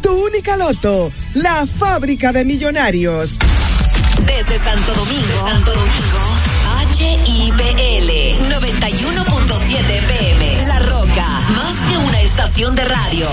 Tu única loto, la fábrica de millonarios. Desde Santo Domingo, Santo Domingo, HIPL 91.7 FM, La Roca, más que una estación de radio.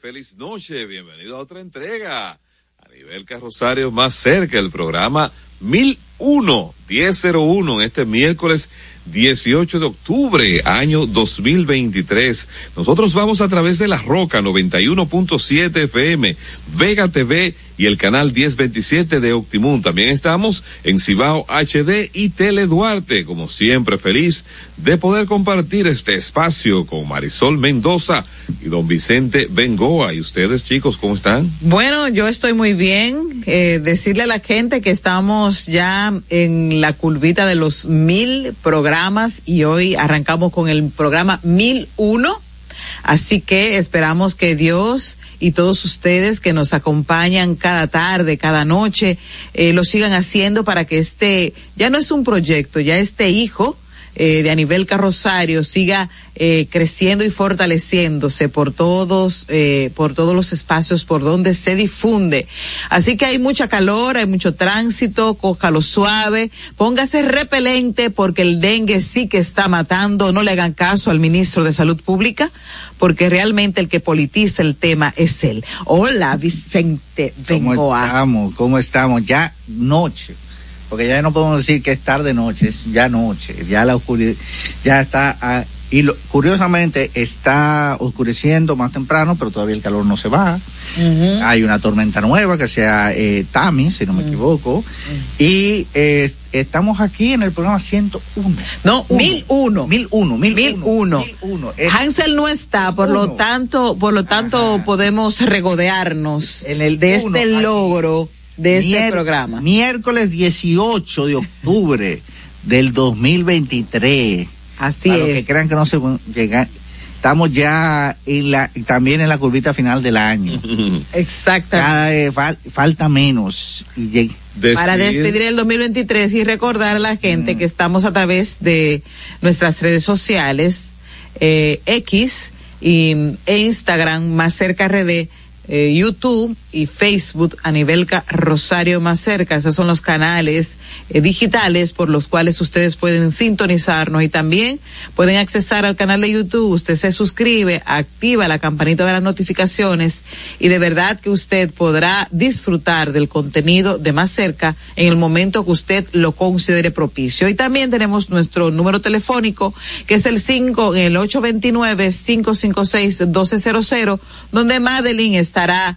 Feliz noche, bienvenido a otra entrega. A nivel carrosario más cerca, el programa 1001, 1001, este miércoles 18 de octubre, año 2023. Nosotros vamos a través de La Roca 91.7 FM, Vega TV y el canal 1027 de Optimum. También estamos en Cibao HD y Tele Duarte, como siempre feliz de poder compartir este espacio con Marisol Mendoza y don Vicente Bengoa. ¿Y ustedes chicos cómo están? Bueno, yo estoy muy bien. Eh, decirle a la gente que estamos ya en la curvita de los mil programas y hoy arrancamos con el programa mil uno. Así que esperamos que Dios y todos ustedes que nos acompañan cada tarde, cada noche, eh, lo sigan haciendo para que este, ya no es un proyecto, ya este hijo, eh, de a nivel carrosario siga eh, creciendo y fortaleciéndose por todos, eh, por todos los espacios por donde se difunde. Así que hay mucha calor, hay mucho tránsito, cójalo suave, póngase repelente porque el dengue sí que está matando, no le hagan caso al ministro de Salud Pública, porque realmente el que politiza el tema es él. Hola, Vicente ¿Cómo estamos? ¿Cómo estamos? Ya noche porque ya no podemos decir que es tarde noche, es ya noche, ya la oscuridad, ya está, ah, y curiosamente está oscureciendo más temprano, pero todavía el calor no se va. Hay una tormenta nueva que sea eh, Tami, si no me equivoco, y eh, estamos aquí en el programa 101. No, 1001. 1001, 1001. Hansel no está, por lo tanto, por lo tanto podemos regodearnos en el, de este logro de este programa. Miércoles 18 de octubre del 2023. Así Para es. Los que crean que no se llegan. Estamos ya en la, también en la curvita final del año. Exactamente. falta menos. Y Para despedir el 2023 y recordar a la gente que estamos a través de nuestras redes sociales, eh, X y, e Instagram, más cerca RD, eh, YouTube y Facebook a nivel Rosario más cerca. Esos son los canales eh, digitales por los cuales ustedes pueden sintonizarnos y también pueden accesar al canal de YouTube. Usted se suscribe, activa la campanita de las notificaciones y de verdad que usted podrá disfrutar del contenido de más cerca en el momento que usted lo considere propicio. Y también tenemos nuestro número telefónico que es el 5, el 829-556-1200, donde Madeline estará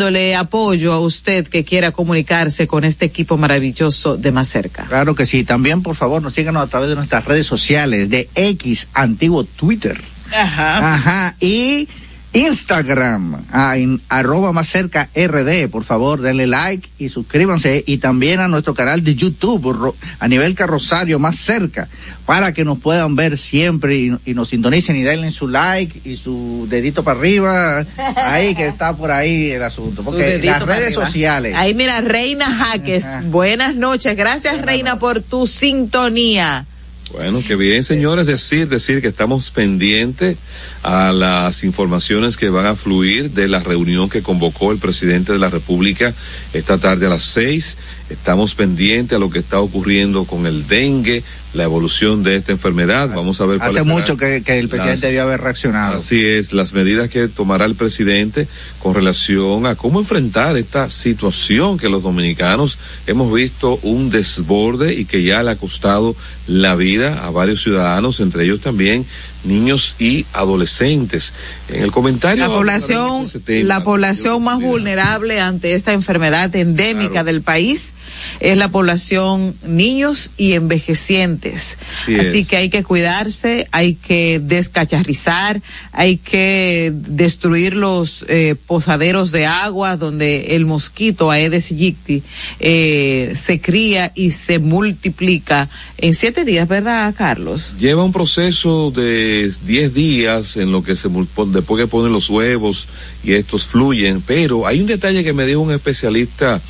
dándole apoyo a usted que quiera comunicarse con este equipo maravilloso de más cerca. Claro que sí. También, por favor, nos síganos a través de nuestras redes sociales de X, antiguo Twitter. Ajá. Ajá. Y Instagram, a, en, arroba más cerca RD, por favor, denle like y suscríbanse y también a nuestro canal de YouTube, a nivel carrosario más cerca, para que nos puedan ver siempre y, y nos sintonicen y denle su like y su dedito para arriba, ahí que está por ahí el asunto, porque las redes sociales. Ahí mira, Reina Jaques, buenas noches, gracias Buenas Reina noches. por tu sintonía. Bueno, qué bien, señores, decir, decir que estamos pendientes a las informaciones que van a fluir de la reunión que convocó el presidente de la República esta tarde a las seis. Estamos pendientes a lo que está ocurriendo con el dengue, la evolución de esta enfermedad. Vamos a ver. Hace mucho que, que, el presidente debió haber reaccionado. Así es, las medidas que tomará el presidente con relación a cómo enfrentar esta situación que los dominicanos hemos visto un desborde y que ya le ha costado la vida a varios ciudadanos, entre ellos también niños y adolescentes. En el comentario. La población, tema, la población más vulnerable ante esta enfermedad endémica claro. del país es la población niños y envejecientes. Sí Así es. que hay que cuidarse, hay que descacharrizar, hay que destruir los eh, posaderos de agua donde el mosquito Aedes aegypti eh, se cría y se multiplica en siete días, ¿verdad, Carlos? Lleva un proceso de 10 días en lo que se después que ponen los huevos y estos fluyen, pero hay un detalle que me dijo un especialista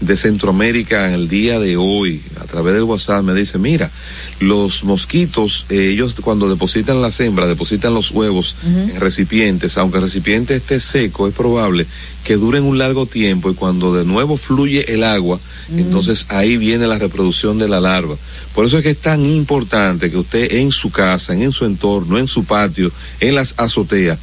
de Centroamérica en el día de hoy, a través del WhatsApp, me dice, mira, los mosquitos, eh, ellos cuando depositan las hembras, depositan los huevos uh -huh. en recipientes, aunque el recipiente esté seco, es probable que duren un largo tiempo y cuando de nuevo fluye el agua, entonces ahí viene la reproducción de la larva. Por eso es que es tan importante que usted en su casa, en su entorno, en su patio, en las azoteas,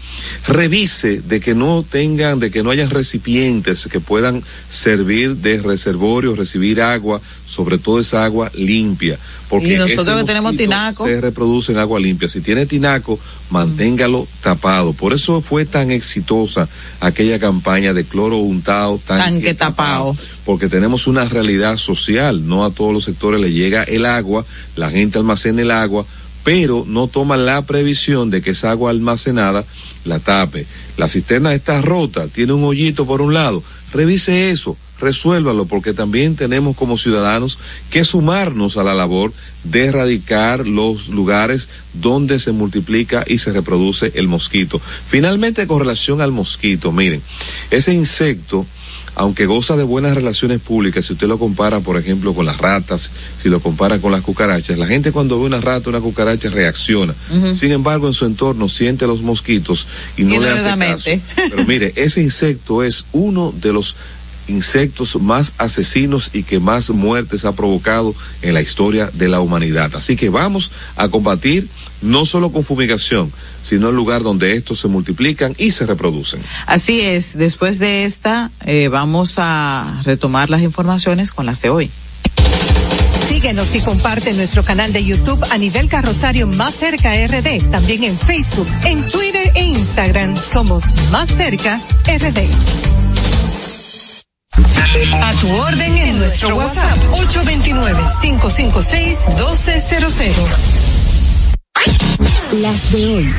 revise de que no tengan, de que no hayan recipientes que puedan servir de reservorio, recibir agua, sobre todo esa agua limpia. Porque y nosotros que tenemos tinaco. Se reproduce en agua limpia. Si tiene tinaco, manténgalo mm. tapado. Por eso fue tan exitosa aquella campaña de cloro untado, tanque, tanque tapado. Porque tenemos una realidad social. No a todos los sectores le llega el agua, la gente almacena el agua, pero no toma la previsión de que esa agua almacenada la tape. La cisterna está rota, tiene un hoyito por un lado. Revise eso resuélvalo porque también tenemos como ciudadanos que sumarnos a la labor de erradicar los lugares donde se multiplica y se reproduce el mosquito. Finalmente, con relación al mosquito, miren, ese insecto, aunque goza de buenas relaciones públicas, si usted lo compara, por ejemplo, con las ratas, si lo compara con las cucarachas, la gente cuando ve una rata, una cucaracha, reacciona. Uh -huh. Sin embargo, en su entorno siente los mosquitos y no, le hace caso. Pero mire, ese insecto es uno de los insectos más asesinos y que más muertes ha provocado en la historia de la humanidad. Así que vamos a combatir no solo con fumigación, sino el lugar donde estos se multiplican y se reproducen. Así es, después de esta eh, vamos a retomar las informaciones con las de hoy. Síguenos y comparte nuestro canal de YouTube a nivel carrosario Más Cerca RD. También en Facebook, en Twitter e Instagram somos Más Cerca RD. A tu orden en nuestro WhatsApp 829-556-1200. Las de hoy.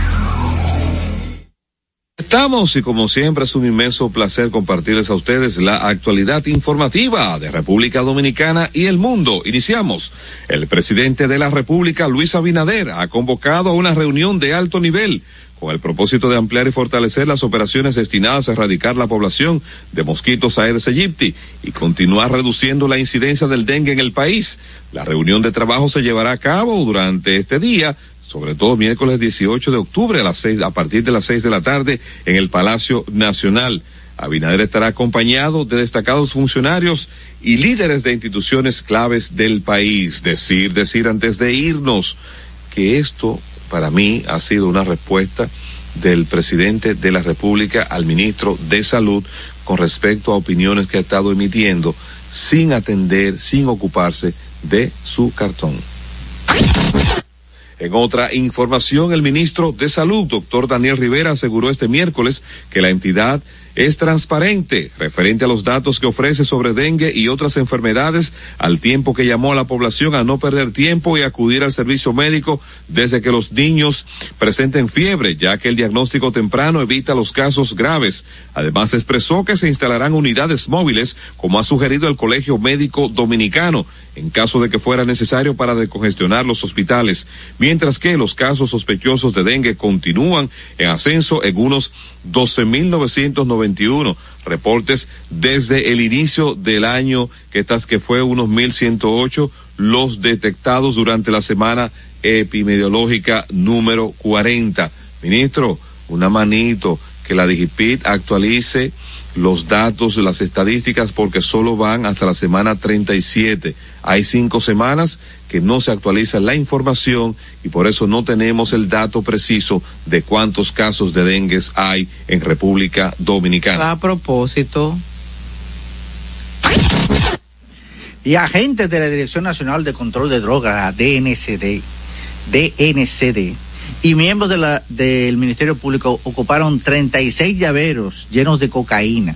Estamos y como siempre es un inmenso placer compartirles a ustedes la actualidad informativa de República Dominicana y el mundo. Iniciamos. El presidente de la República, Luis Abinader, ha convocado a una reunión de alto nivel con el propósito de ampliar y fortalecer las operaciones destinadas a erradicar la población de mosquitos Aedes aegypti y continuar reduciendo la incidencia del dengue en el país. La reunión de trabajo se llevará a cabo durante este día, sobre todo miércoles 18 de octubre a las seis, a partir de las seis de la tarde en el Palacio Nacional. Abinader estará acompañado de destacados funcionarios y líderes de instituciones claves del país. Decir, decir antes de irnos que esto para mí ha sido una respuesta del presidente de la República al ministro de Salud con respecto a opiniones que ha estado emitiendo sin atender, sin ocuparse de su cartón. En otra información, el ministro de Salud, doctor Daniel Rivera, aseguró este miércoles que la entidad es transparente referente a los datos que ofrece sobre dengue y otras enfermedades, al tiempo que llamó a la población a no perder tiempo y acudir al servicio médico desde que los niños presenten fiebre, ya que el diagnóstico temprano evita los casos graves. Además, expresó que se instalarán unidades móviles, como ha sugerido el Colegio Médico Dominicano, en caso de que fuera necesario para decongestionar los hospitales, mientras que los casos sospechosos de dengue continúan en ascenso en unos 12.991 reportes desde el inicio del año que, que fue unos 1.108 los detectados durante la semana epidemiológica número 40. Ministro, una manito que la Digipit actualice los datos, las estadísticas, porque solo van hasta la semana 37. Hay cinco semanas que no se actualiza la información y por eso no tenemos el dato preciso de cuántos casos de dengue hay en República Dominicana. A propósito. Y agentes de la Dirección Nacional de Control de Drogas, la DNCD, DNCD, y miembros de la, del Ministerio Público ocuparon 36 llaveros llenos de cocaína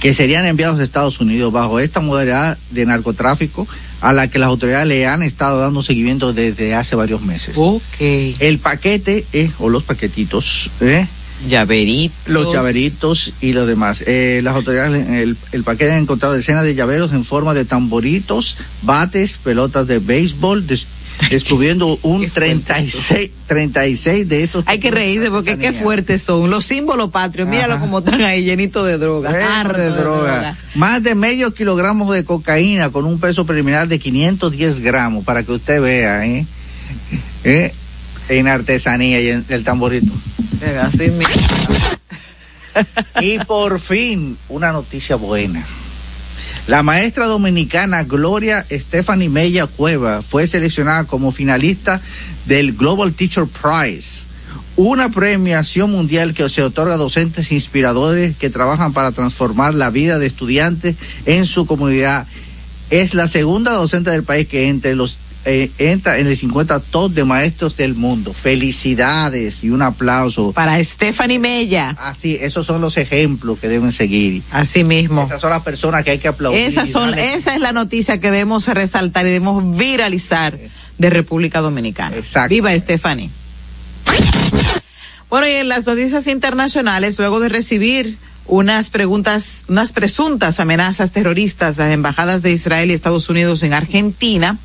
que serían enviados a Estados Unidos bajo esta modalidad de narcotráfico a la que las autoridades le han estado dando seguimiento desde hace varios meses. Ok. El paquete, eh, o los paquetitos, eh, llaveritos. Los llaveritos y lo demás. Eh, las autoridades, el, el paquete han encontrado decenas de llaveros en forma de tamboritos, bates, pelotas de béisbol, de, descubriendo un 36, 36 de estos. Hay que reírse porque qué fuertes son. Los símbolos patrios, míralo como están ahí llenitos de droga. de, droga. Más de medio kilogramo de cocaína con un peso preliminar de 510 gramos, para que usted vea, ¿eh? ¿Eh? En artesanía y en el tamborito. Así y por fin, una noticia buena. La maestra dominicana Gloria Stephanie Mella Cueva fue seleccionada como finalista del Global Teacher Prize, una premiación mundial que se otorga a docentes inspiradores que trabajan para transformar la vida de estudiantes en su comunidad. Es la segunda docente del país que entre los eh, entra en el 50 top de maestros del mundo. Felicidades y un aplauso. Para Stephanie Mella. Así, esos son los ejemplos que deben seguir. Así mismo. Esas son las personas que hay que aplaudir. Esas son, esa es la noticia que debemos resaltar y debemos viralizar de República Dominicana. Exacto. Viva Stephanie. Bueno, y en las noticias internacionales, luego de recibir unas preguntas, unas presuntas amenazas terroristas, las embajadas de Israel y Estados Unidos en Argentina,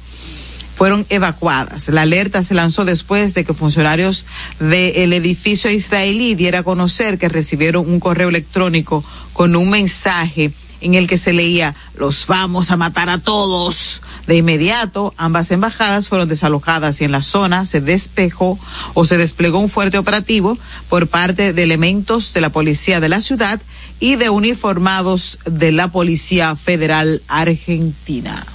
fueron evacuadas. La alerta se lanzó después de que funcionarios del edificio israelí diera a conocer que recibieron un correo electrónico con un mensaje en el que se leía los vamos a matar a todos. De inmediato, ambas embajadas fueron desalojadas y en la zona se despejó o se desplegó un fuerte operativo por parte de elementos de la policía de la ciudad y de uniformados de la Policía Federal Argentina.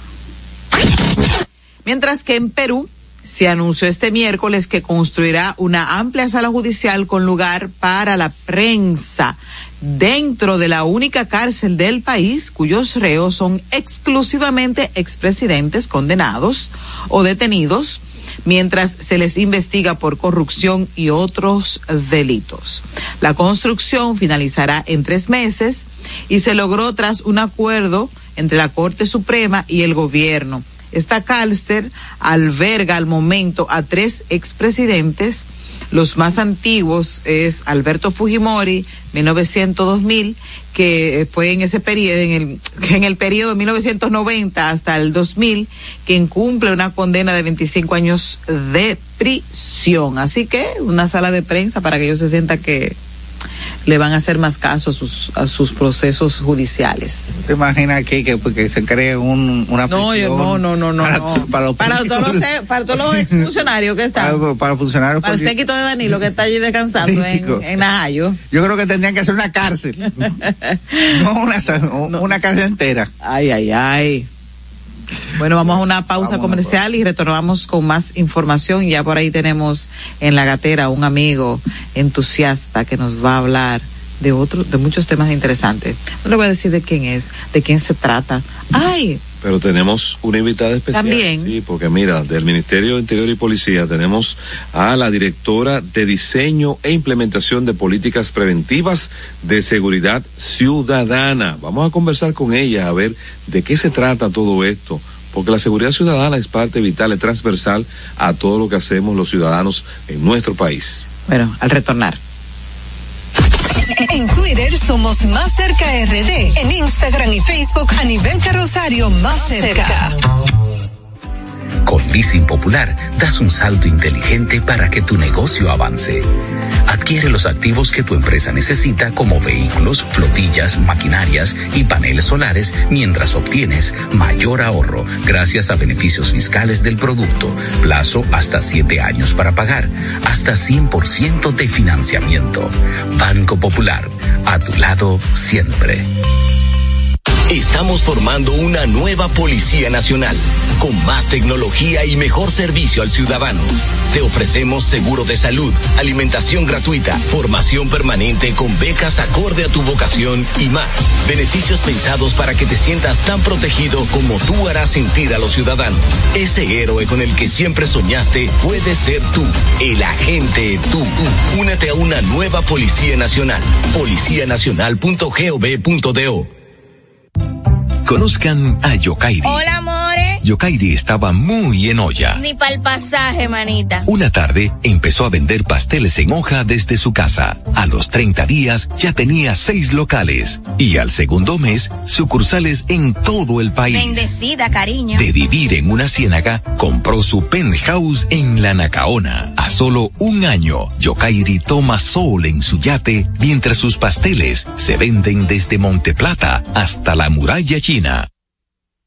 Mientras que en Perú se anunció este miércoles que construirá una amplia sala judicial con lugar para la prensa dentro de la única cárcel del país cuyos reos son exclusivamente expresidentes condenados o detenidos mientras se les investiga por corrupción y otros delitos. La construcción finalizará en tres meses y se logró tras un acuerdo entre la Corte Suprema y el gobierno. Esta cárcel alberga al momento a tres expresidentes. Los más antiguos es Alberto Fujimori, 1900-2000, que fue en ese periodo, en el, en el periodo 1990 hasta el 2000, quien cumple una condena de 25 años de prisión. Así que una sala de prensa para que ellos se sientan que le van a hacer más caso a sus, a sus procesos judiciales. ¿Se imagina que, que, que se cree un, una no, prisión? No, no, no, no. Para, no. para, los para, todos los, para todos los exfuncionarios que están. Para, para funcionarios Para el séquito de Danilo que está allí descansando en, en Najayo. Yo creo que tendrían que hacer una cárcel. no una, no. una cárcel entera. Ay, ay, ay. Bueno, vamos a una pausa vamos comercial y retornamos con más información. Ya por ahí tenemos en la gatera un amigo entusiasta que nos va a hablar de otros, de muchos temas interesantes. No le voy a decir de quién es, de quién se trata. Ay, Pero tenemos una invitada especial. También. Sí, porque mira, del Ministerio de Interior y Policía tenemos a la directora de Diseño e Implementación de Políticas Preventivas de Seguridad Ciudadana. Vamos a conversar con ella a ver de qué se trata todo esto. Porque la seguridad ciudadana es parte vital y transversal a todo lo que hacemos los ciudadanos en nuestro país. Bueno, al retornar. En Twitter somos Más Cerca RD. En Instagram y Facebook a nivel carrosario Más Cerca. Con Leasing Popular das un salto inteligente para que tu negocio avance. Adquiere los activos que tu empresa necesita como vehículos, flotillas, maquinarias y paneles solares mientras obtienes mayor ahorro gracias a beneficios fiscales del producto, plazo hasta 7 años para pagar, hasta 100% de financiamiento. Banco Popular, a tu lado siempre. Estamos formando una nueva Policía Nacional, con más tecnología y mejor servicio al ciudadano. Te ofrecemos seguro de salud, alimentación gratuita, formación permanente con becas acorde a tu vocación y más. Beneficios pensados para que te sientas tan protegido como tú harás sentir a los ciudadanos. Ese héroe con el que siempre soñaste puede ser tú, el agente tú. Únete a una nueva Policía Nacional. Policianacional.gov.do Conozcan a Yokairi. Yokairi estaba muy en olla. Ni para el pasaje, manita. Una tarde empezó a vender pasteles en hoja desde su casa. A los 30 días ya tenía seis locales. Y al segundo mes, sucursales en todo el país. Bendecida, cariño. De vivir en una ciénaga, compró su penthouse en la Nacaona. A solo un año, Yokairi toma sol en su yate mientras sus pasteles se venden desde Monteplata hasta la muralla china.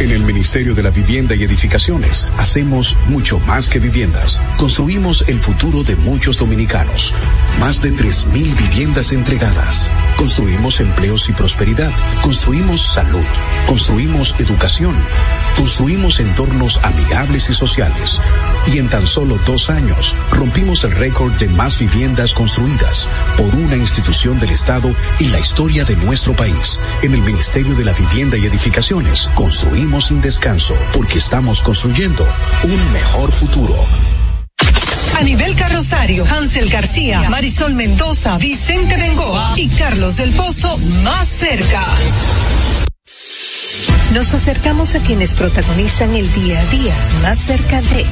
En el Ministerio de la Vivienda y Edificaciones hacemos mucho más que viviendas. Construimos el futuro de muchos dominicanos. Más de 3.000 viviendas entregadas. Construimos empleos y prosperidad. Construimos salud. Construimos educación. Construimos entornos amigables y sociales. Y en tan solo dos años rompimos el récord de más viviendas construidas por una institución del Estado en la historia de nuestro país. En el Ministerio de la Vivienda y Edificaciones construimos sin descanso porque estamos construyendo un mejor futuro. A nivel carrosario, Hansel García, Marisol Mendoza, Vicente Bengoa y Carlos del Pozo más cerca. Nos acercamos a quienes protagonizan el día a día más cerca de...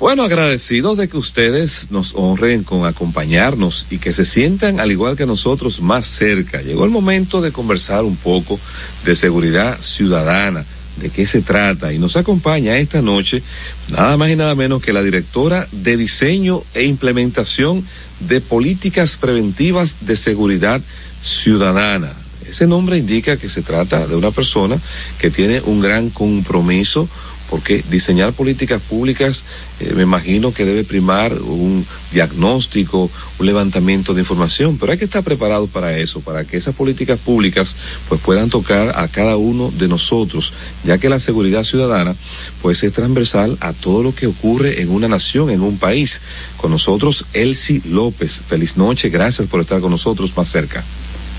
Bueno, agradecidos de que ustedes nos honren con acompañarnos y que se sientan al igual que nosotros más cerca. Llegó el momento de conversar un poco de seguridad ciudadana, de qué se trata y nos acompaña esta noche nada más y nada menos que la directora de diseño e implementación de políticas preventivas de seguridad ciudadana. Ese nombre indica que se trata de una persona que tiene un gran compromiso porque diseñar políticas públicas eh, me imagino que debe primar un diagnóstico, un levantamiento de información, pero hay que estar preparado para eso, para que esas políticas públicas pues puedan tocar a cada uno de nosotros, ya que la seguridad ciudadana pues es transversal a todo lo que ocurre en una nación, en un país. Con nosotros Elsie López. Feliz noche, gracias por estar con nosotros más cerca.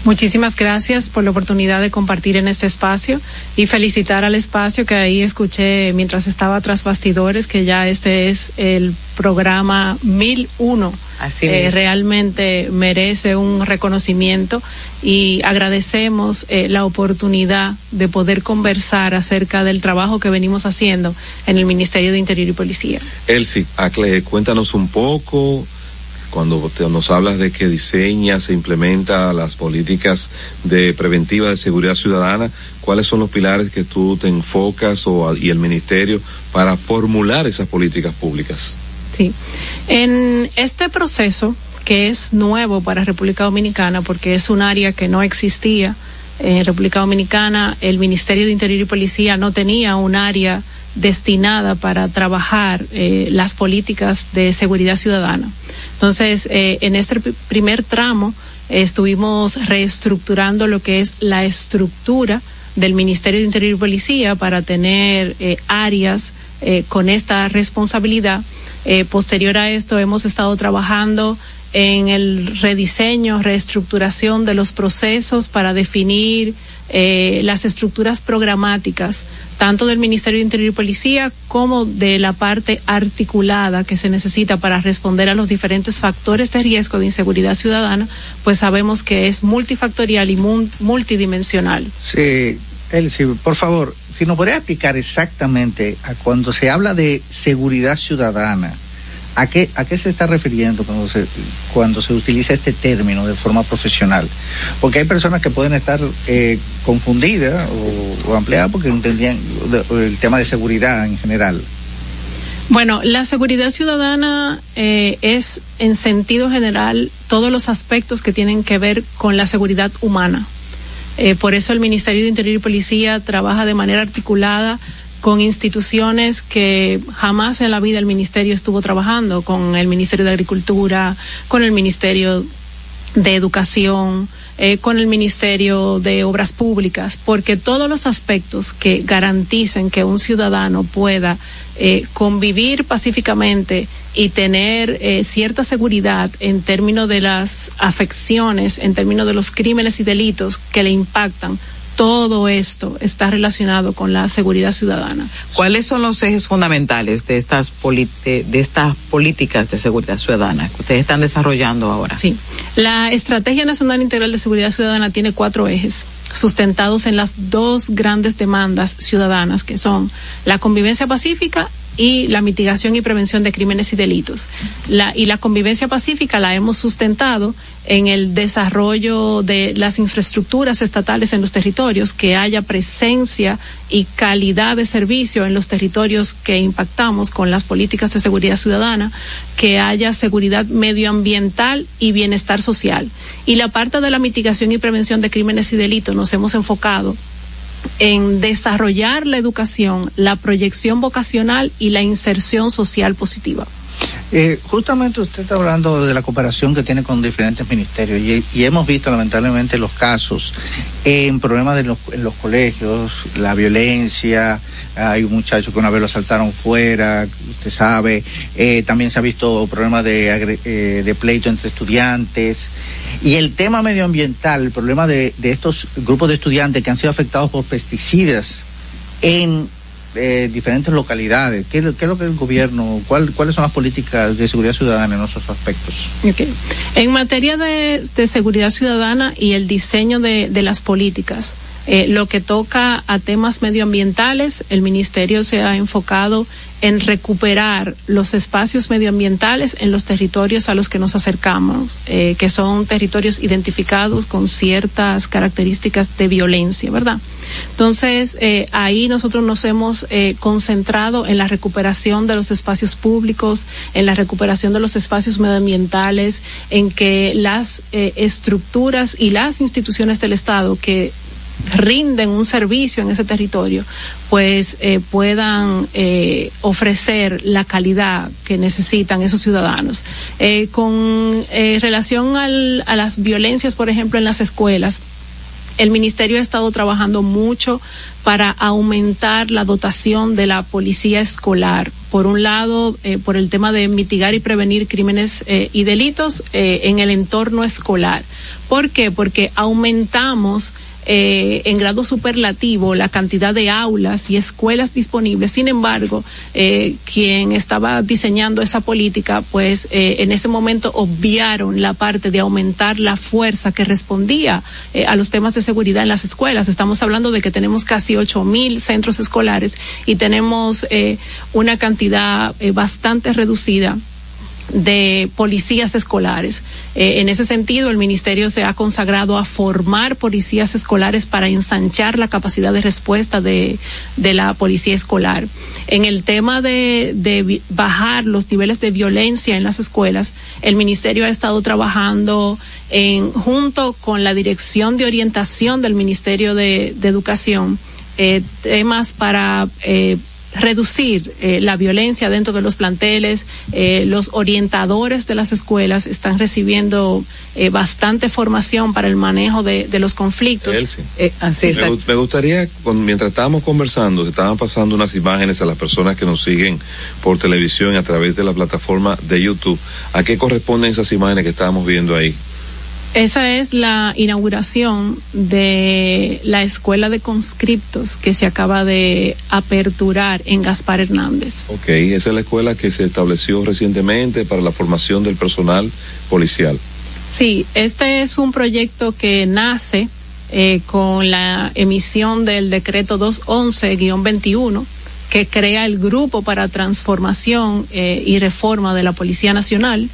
Muchísimas gracias por la oportunidad de compartir en este espacio y felicitar al espacio que ahí escuché mientras estaba tras bastidores que ya este es el programa 1001. Así eh, es. realmente merece un reconocimiento y agradecemos eh, la oportunidad de poder conversar acerca del trabajo que venimos haciendo en el Ministerio de Interior y Policía. Elsie, acle- cuéntanos un poco cuando te- nos hablas de que diseña, se implementa las políticas de preventiva de seguridad ciudadana, ¿cuáles son los pilares que tú te enfocas o, y el ministerio para formular esas políticas públicas? Sí. En este proceso, que es nuevo para República Dominicana, porque es un área que no existía en República Dominicana, el Ministerio de Interior y Policía no tenía un área destinada para trabajar eh, las políticas de seguridad ciudadana. Entonces, eh, en este primer tramo estuvimos reestructurando lo que es la estructura del Ministerio de Interior y Policía para tener eh, áreas con esta responsabilidad. posterior a esto, hemos estado trabajando en el rediseño, reestructuración de los procesos para definir eh, las estructuras programáticas, tanto del Ministerio de Interior y Policía como de la parte articulada que se necesita para responder a los diferentes factores de riesgo de inseguridad ciudadana, pues sabemos que es multifactorial y multidimensional. Sí, Elsie, por favor, si nos podría explicar exactamente a cuando se habla de seguridad ciudadana, ¿A qué, ¿A qué se está refiriendo cuando se, cuando se utiliza este término de forma profesional? Porque hay personas que pueden estar eh, confundidas o, ampliadas porque entendían el tema de seguridad en general. Bueno, la seguridad ciudadana eh, es en sentido general todos los aspectos que tienen que ver con la seguridad humana. Eh, por eso el Ministerio de Interior y Policía trabaja de manera articulada con instituciones que jamás en la vida el ministerio estuvo trabajando, con el Ministerio de Agricultura, con el Ministerio de Educación, eh, con el Ministerio de Obras Públicas, porque todos los aspectos que garanticen que un ciudadano pueda eh, convivir pacíficamente y tener eh, cierta seguridad en términos de las afecciones, en términos de los crímenes y delitos que le impactan, todo esto está relacionado con la seguridad ciudadana. ¿Cuáles son los ejes fundamentales de estas, de, estas políticas de seguridad ciudadana que ustedes están desarrollando ahora? Sí, la Estrategia Nacional Integral de Seguridad Ciudadana tiene cuatro ejes sustentados en las dos grandes demandas ciudadanas que son la convivencia pacífica y la mitigación y prevención de crímenes y delitos. La, y la convivencia pacífica la hemos sustentado en el desarrollo de las infraestructuras estatales en los territorios, que haya presencia y calidad de servicio en los territorios que impactamos con las políticas de seguridad ciudadana, que haya seguridad medioambiental y bienestar social. Y la parte de la mitigación y prevención de crímenes y delitos nos hemos enfocado en desarrollar la educación, la proyección vocacional y la inserción social positiva. Eh, justamente usted está hablando de la cooperación que tiene con diferentes ministerios y, hemos visto lamentablemente los casos en problemas de los, en los colegios, la violencia, hay un muchacho que una vez lo saltaron fuera, usted sabe, eh, también se ha visto problemas de, eh, de pleito entre estudiantes. Y el tema medioambiental, el problema de estos grupos de estudiantes que han sido afectados por pesticidas en eh, diferentes localidades. ¿Qué, ¿Qué, es lo que el gobierno, cuál, cuáles son las políticas de seguridad ciudadana en esos aspectos? En materia de, de, seguridad ciudadana y el diseño de, de las políticas, eh, lo que toca a temas medioambientales, el ministerio se ha enfocado en recuperar los espacios medioambientales en los territorios a los que nos acercamos, eh, que son territorios identificados con ciertas características de violencia, ¿verdad? Entonces, eh, ahí nosotros nos hemos concentrado en la recuperación de los espacios públicos, en la recuperación de los espacios medioambientales, en que las estructuras y las instituciones del Estado que rinden un servicio en ese territorio, pues eh, puedan eh, ofrecer la calidad que necesitan esos ciudadanos. Eh, con relación al, a las violencias, por ejemplo, en las escuelas, el ministerio ha estado trabajando mucho para aumentar la dotación de la policía escolar. Por un lado, por el tema de mitigar y prevenir crímenes y delitos en el entorno escolar. ¿Por qué? Porque aumentamos eh, en grado superlativo la cantidad de aulas y escuelas disponibles. Sin embargo, eh, quien estaba diseñando esa política, pues eh, en ese momento obviaron la parte de aumentar la fuerza que respondía eh, a los temas de seguridad en las escuelas. Estamos hablando de que tenemos casi ocho mil centros escolares y tenemos eh, una cantidad bastante reducida de policías escolares. Eh, en ese sentido, el ministerio se ha consagrado a formar policías escolares para ensanchar la capacidad de respuesta de, de la policía escolar. En el tema de, de, bajar los niveles de violencia en las escuelas, el ministerio ha estado trabajando en, junto con la Dirección de Orientación del Ministerio de, Educación, eh, temas para eh, reducir eh, la violencia dentro de los planteles. Eh, los orientadores de las escuelas están recibiendo eh, bastante formación para el manejo de, de los conflictos. Eh, así me gustaría, con- mientras estábamos conversando, se estaban pasando unas imágenes a las personas que nos siguen por televisión a través de la plataforma de YouTube. ¿A qué corresponden esas imágenes que estábamos viendo ahí? Esa es la inauguración de la escuela de conscriptos que se acaba de aperturar en Gaspar Hernández. Ok, esa es la escuela que se estableció recientemente para la formación del personal policial. Sí, este es un proyecto que nace eh, con la emisión del decreto 211-21 que crea el grupo para transformación eh, y reforma de la Policía Nacional.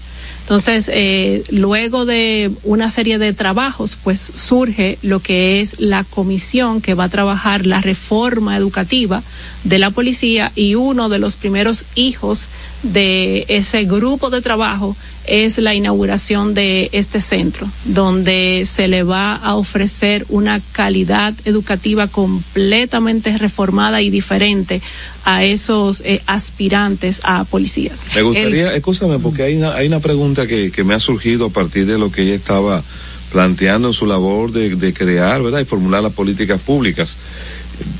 Entonces, eh, luego de una serie de trabajos, pues surge lo que es la comisión que va a trabajar la reforma educativa de la policía y uno de los primeros hijos de ese grupo de trabajo es la inauguración de este centro, donde se le va a ofrecer una calidad educativa completamente reformada y diferente a esos eh, aspirantes a policías. Me gustaría, escúchame, porque hay una, hay una pregunta que, que me ha surgido a partir de lo que ella estaba planteando en su labor de, de crear, ¿verdad? Y formular las políticas públicas.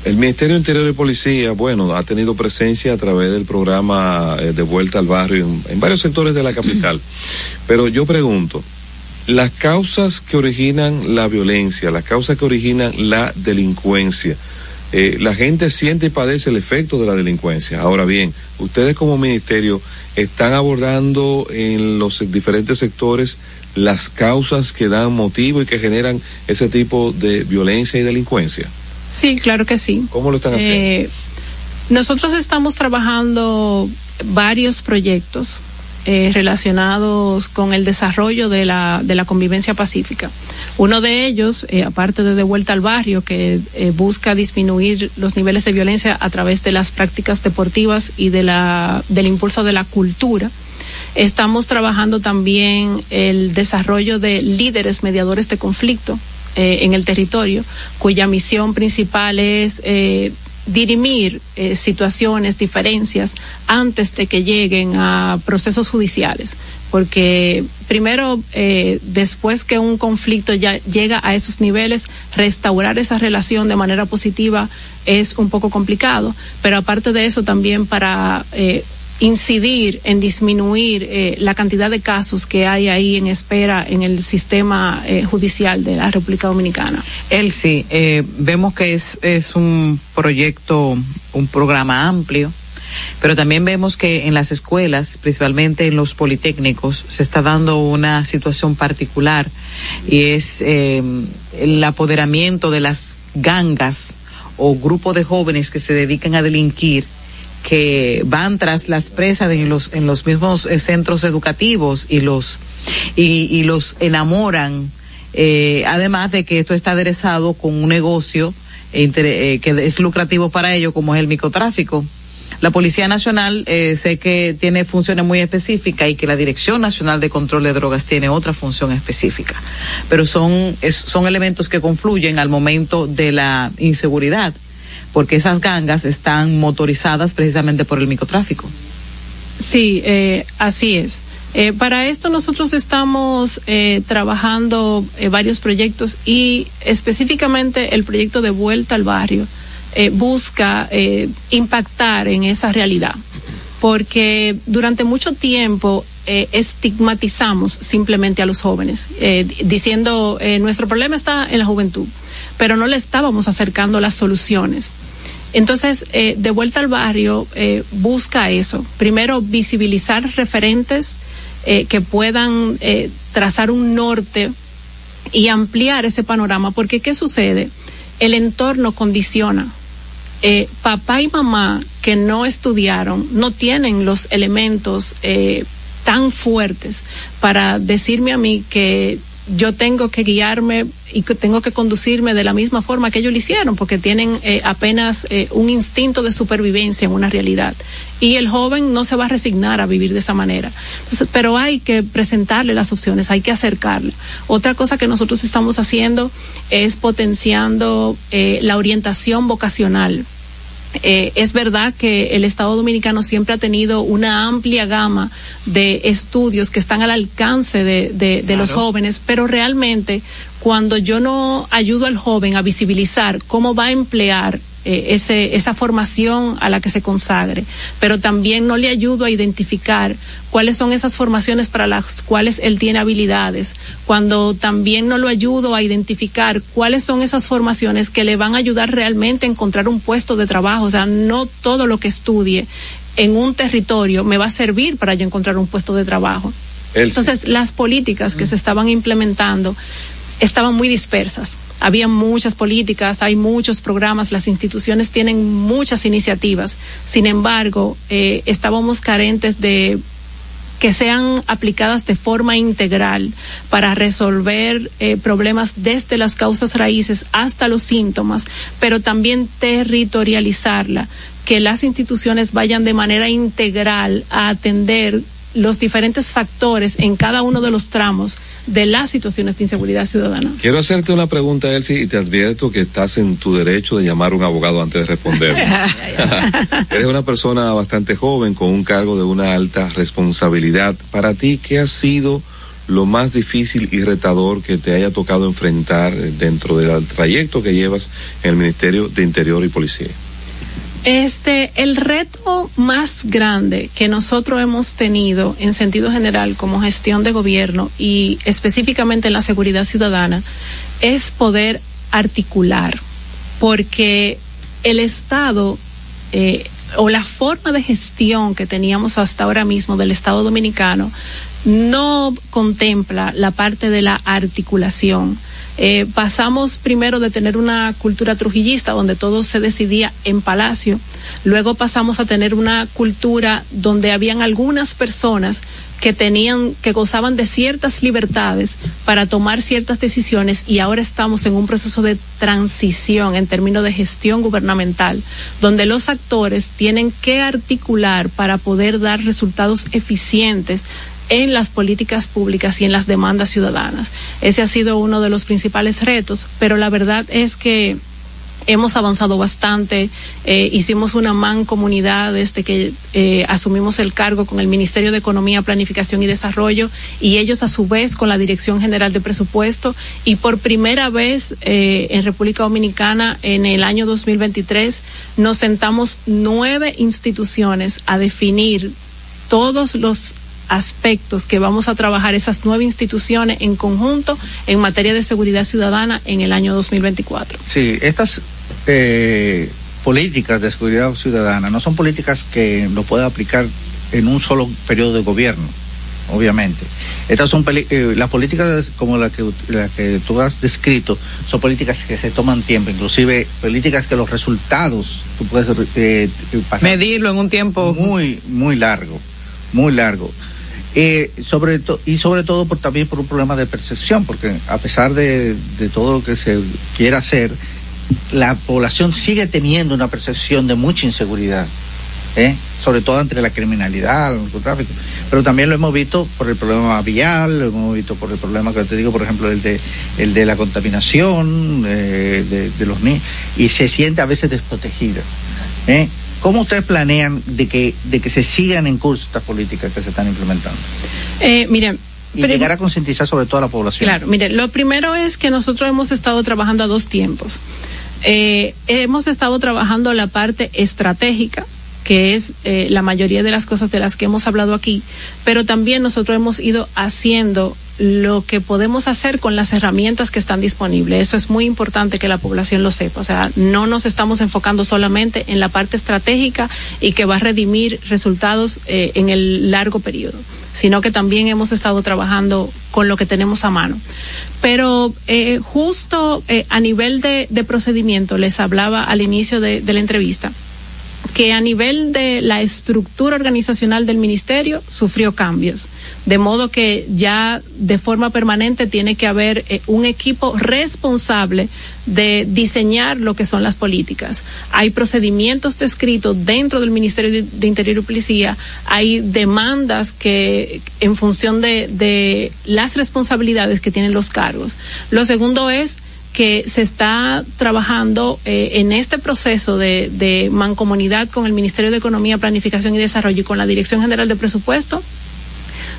El Ministerio de Interior y Policía, bueno, ha tenido presencia a través del programa eh, de vuelta al barrio en, en varios sectores de la capital. Pero yo pregunto, las causas que originan la violencia, las causas que originan la delincuencia, eh, la gente siente y padece el efecto de la delincuencia. Ahora bien, ustedes como ministerio están abordando en los diferentes sectores las causas que dan motivo y que generan ese tipo de violencia y delincuencia. Sí, claro que sí. ¿Cómo lo están haciendo? Eh, nosotros estamos trabajando varios proyectos eh, relacionados con el desarrollo de la, de la convivencia pacífica. Uno de ellos, eh, aparte de De Vuelta al Barrio, que eh, busca disminuir los niveles de violencia a través de las prácticas deportivas y de la, del impulso de la cultura, Estamos trabajando también el desarrollo de líderes mediadores de conflicto eh, en el territorio, cuya misión principal es eh, dirimir eh, situaciones, diferencias, antes de que lleguen a procesos judiciales. Porque primero, después que un conflicto ya llega a esos niveles, restaurar esa relación de manera positiva es un poco complicado. Pero aparte de eso, también para incidir en disminuir eh, la cantidad de casos que hay ahí en espera en el sistema eh, judicial de la República Dominicana. Sí, eh, vemos que es, es un proyecto, un programa amplio, pero también vemos que en las escuelas, principalmente en los politécnicos, se está dando una situación particular y es eh, el apoderamiento de las gangas o grupos de jóvenes que se dedican a delinquir que van tras las presas en los en los mismos eh, centros educativos y los y, los enamoran eh, además de que esto está aderezado con un negocio eh, que es lucrativo para ellos como es el microtráfico. La Policía Nacional eh, sé que tiene funciones muy específicas y que la Dirección Nacional de Control de Drogas tiene otra función específica, pero son, es- son elementos que confluyen al momento de la inseguridad, porque esas gangas están motorizadas precisamente por el microtráfico. Sí, eh, así es. Eh, para esto nosotros estamos eh, trabajando eh, varios proyectos y específicamente el proyecto de vuelta al barrio busca impactar en esa realidad porque durante mucho tiempo estigmatizamos simplemente a los jóvenes di- diciendo nuestro problema está en la juventud pero no le estábamos acercando las soluciones entonces, eh, de vuelta al barrio, eh, busca eso. Primero, visibilizar referentes eh, que puedan eh, trazar un norte y ampliar ese panorama, porque ¿qué sucede? El entorno condiciona. Eh, papá y mamá que no estudiaron no tienen los elementos tan fuertes para decirme a mí que yo tengo que guiarme y que tengo que conducirme de la misma forma que ellos lo hicieron, porque tienen eh, apenas eh, un instinto de supervivencia en una realidad. Y el joven no se va a resignar a vivir de esa manera. Pero hay que presentarle las opciones, hay que acercarle. Otra cosa que nosotros estamos haciendo es potenciando eh, la orientación vocacional eh, es verdad que el Estado Dominicano siempre ha tenido una amplia gama de estudios que están al alcance de, de, de los jóvenes, pero realmente cuando yo no ayudo al joven a visibilizar cómo va a emplear eh, ese, esa formación a la que se consagre, pero también no le ayudo a identificar cuáles son esas formaciones para las cuales él tiene habilidades, cuando también no lo ayudo a identificar cuáles son esas formaciones que le van a ayudar realmente a encontrar un puesto de trabajo, o sea, no todo lo que estudie en un territorio me va a servir para yo encontrar un puesto de trabajo. Entonces, las políticas que se estaban implementando estaban muy dispersas. Había muchas políticas, hay muchos programas, las instituciones tienen muchas iniciativas. Sin embargo, eh, estábamos carentes de que sean aplicadas de forma integral para resolver eh, problemas desde las causas raíces hasta los síntomas, pero también territorializarla, que las instituciones vayan de manera integral a atender los diferentes factores en cada uno de los tramos de las situaciones de inseguridad ciudadana. Quiero hacerte una pregunta, Elsie, y te advierto que estás en tu derecho de llamar a un abogado antes de responder. Eres una persona bastante joven con un cargo de una alta responsabilidad. Para ti, ¿qué ha sido lo más difícil y retador que te haya tocado enfrentar dentro del trayecto que llevas en el Ministerio de Interior y Policía? Este, el reto más grande que nosotros hemos tenido en sentido general como gestión de gobierno y específicamente en la seguridad ciudadana es poder articular, porque el Estado eh, o la forma de gestión que teníamos hasta ahora mismo del Estado dominicano no contempla la parte de la articulación eh, pasamos primero de tener una cultura trujillista donde todo se decidía en palacio, luego pasamos a tener una cultura donde habían algunas personas que tenían, que gozaban de ciertas libertades para tomar ciertas decisiones y ahora estamos en un proceso de transición en términos de gestión gubernamental, donde los actores tienen que articular para poder dar resultados eficientes en las políticas públicas y en las demandas ciudadanas. Ese ha sido uno de los principales retos, pero la verdad es que hemos avanzado bastante. Eh, hicimos una mancomunidad desde que eh, asumimos el cargo con el Ministerio de Economía, Planificación y Desarrollo y ellos a su vez con la Dirección General de Presupuesto y por primera vez eh, en República Dominicana en el año 2023 nos sentamos nueve instituciones a definir todos los aspectos que vamos a trabajar esas nueve instituciones en conjunto en materia de seguridad ciudadana en el año 2024. Sí, estas eh, políticas de seguridad ciudadana no son políticas que lo pueda aplicar en un solo periodo de gobierno, obviamente. Estas son eh, las políticas como la que, la que tú has descrito, son políticas que se toman tiempo, inclusive políticas que los resultados tú puedes eh, medirlo en un tiempo muy, muy largo, muy largo. Eh, sobre y sobre todo por, también por un problema de percepción, porque a pesar de, todo lo que se quiera hacer, la población sigue teniendo una percepción de mucha inseguridad, ¿eh? sobre todo entre la criminalidad, el narcotráfico. Pero también lo hemos visto por el problema vial, lo hemos visto por el problema que te digo, por ejemplo, el de, el de la contaminación eh, de, los niños, y se siente a veces desprotegida. ¿eh? ¿Cómo ustedes planean de que, de que se sigan en curso estas políticas que se están implementando? Eh, miren, y llegar a concientizar sobre toda la población. Claro, mire, lo primero es que nosotros hemos estado trabajando a dos tiempos. Eh, hemos estado trabajando la parte estratégica, que es eh, la mayoría de las cosas de las que hemos hablado aquí, pero también nosotros hemos ido haciendo lo que podemos hacer con las herramientas que están disponibles. Eso es muy importante que la población lo sepa. O sea, no nos estamos enfocando solamente en la parte estratégica y que va a redimir resultados eh, en el largo periodo, sino que también hemos estado trabajando con lo que tenemos a mano. Pero eh, justo eh, a nivel de, procedimiento, les hablaba al inicio de la entrevista que a nivel de la estructura organizacional del ministerio sufrió cambios, de modo que ya de forma permanente tiene que haber eh, un equipo responsable de diseñar lo que son las políticas. Hay procedimientos descritos dentro del Ministerio de, Interior y Policía, hay demandas que en función de, de las responsabilidades que tienen los cargos. Lo segundo es que se está trabajando eh, en este proceso de, mancomunidad con el Ministerio de Economía, Planificación y Desarrollo y con la Dirección General de Presupuesto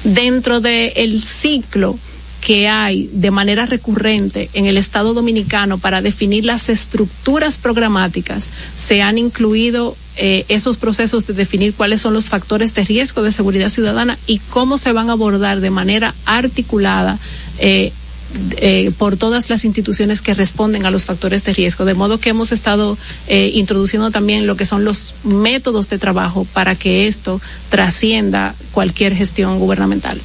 dentro del el ciclo que hay de manera recurrente en el Estado dominicano para definir las estructuras programáticas, se han incluido eh, esos procesos de definir cuáles son los factores de riesgo de seguridad ciudadana y cómo se van a abordar de manera articulada eh, eh, por todas las instituciones que responden a los factores de riesgo. De modo que hemos estado eh, introduciendo también lo que son los métodos de trabajo para que esto trascienda cualquier gestión gubernamental.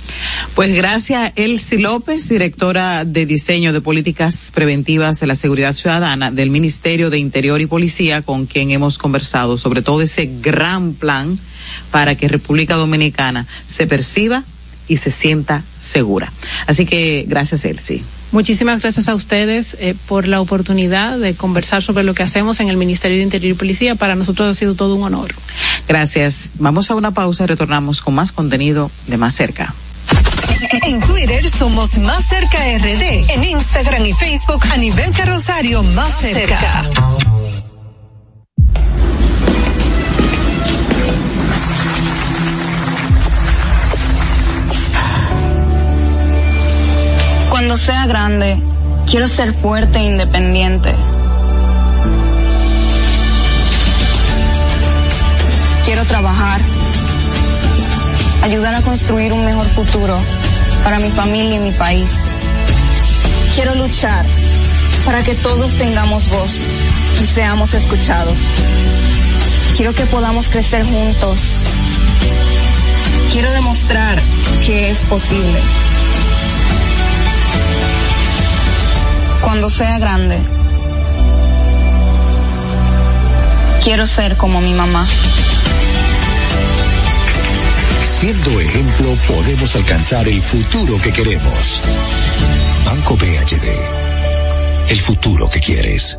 Pues gracias, Elsie López, directora de diseño de políticas preventivas de la seguridad ciudadana del Ministerio de Interior y Policía, con quien hemos conversado sobre todo ese gran plan para que República Dominicana se perciba y se sienta segura. Así que gracias, Elsie. Muchísimas gracias a ustedes eh, por la oportunidad de conversar sobre lo que hacemos en el Ministerio de Interior y Policía. Para nosotros ha sido todo un honor. Gracias. Vamos a una pausa y retornamos con más contenido de más cerca. En Twitter somos Más Cerca RD. En Instagram y Facebook a nivel carrosario Más Cerca. Cuando sea grande, quiero ser fuerte e independiente. Quiero trabajar, ayudar a construir un mejor futuro para mi familia y mi país. Quiero luchar para que todos tengamos voz y seamos escuchados. Quiero que podamos crecer juntos. Quiero demostrar que es posible. Cuando sea grande, quiero ser como mi mamá. Siendo ejemplo, podemos alcanzar el futuro que queremos. Banco BHD. El futuro que quieres.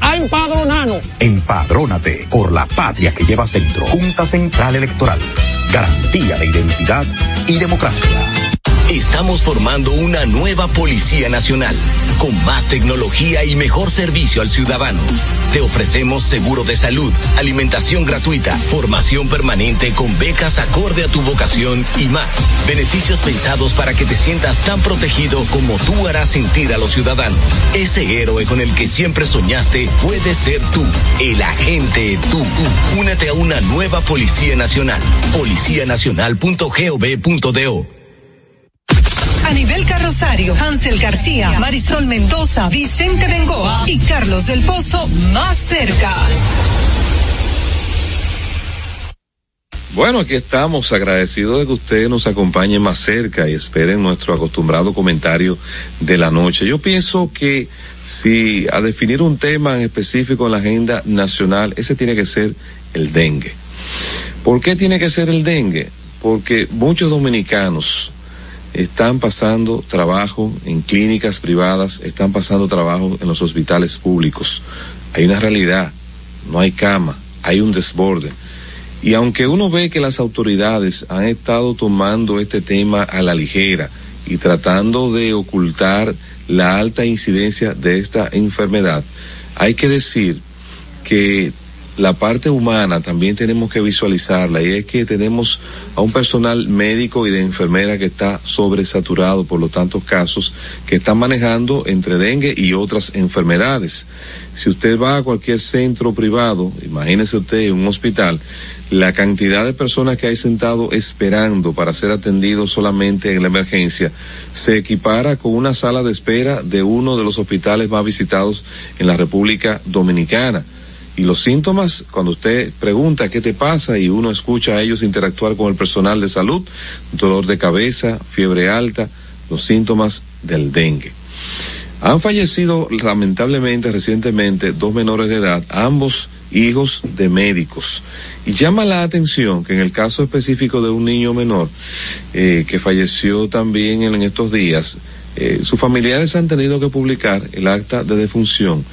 a empadronarnos. Empadrónate por la patria que llevas dentro. Junta Central Electoral. Garantía de identidad y democracia. Estamos formando una nueva Policía Nacional, con más tecnología y mejor servicio al ciudadano. Te ofrecemos seguro de salud, alimentación gratuita, formación permanente con becas acorde a tu vocación y más. Beneficios pensados para que te sientas tan protegido como tú harás sentir a los ciudadanos. Ese héroe con el que siempre soñaste puede ser tú, el agente tú. Únete a una nueva Policía Nacional. Policianacional.gov.do A nivel carrosario, Hansel García, Marisol Mendoza, Vicente Bengoa y Carlos del Pozo más cerca. Bueno, aquí estamos agradecidos de que ustedes nos acompañen más cerca y esperen nuestro acostumbrado comentario de la noche. Yo pienso que si a definir un tema en específico en la agenda nacional, ese tiene que ser el dengue. ¿Por qué tiene que ser el dengue? Porque muchos dominicanos están pasando trabajo en clínicas privadas, están pasando trabajo en los hospitales públicos. Hay una realidad, no hay cama, hay un desborde. Y aunque uno ve que las autoridades han estado tomando este tema a la ligera y tratando de ocultar la alta incidencia de esta enfermedad, hay que decir que la parte humana también tenemos que visualizarla y es que tenemos a un personal médico y de enfermera que está sobresaturado por los tantos casos que están manejando entre dengue y otras enfermedades. Si usted va a cualquier centro privado, imagínese usted un hospital, la cantidad de personas que hay sentado esperando para ser atendidos solamente en la emergencia se equipara con una sala de espera de uno de los hospitales más visitados en la República Dominicana. Y los síntomas, cuando usted pregunta qué te pasa y uno escucha a ellos interactuar con el personal de salud, dolor de cabeza, fiebre alta, los síntomas del dengue. Han fallecido lamentablemente recientemente dos menores de edad, ambos hijos de médicos. Y llama la atención que en el caso específico de un niño menor eh, que falleció también en, estos días, eh, sus familiares han tenido que publicar el acta de defunción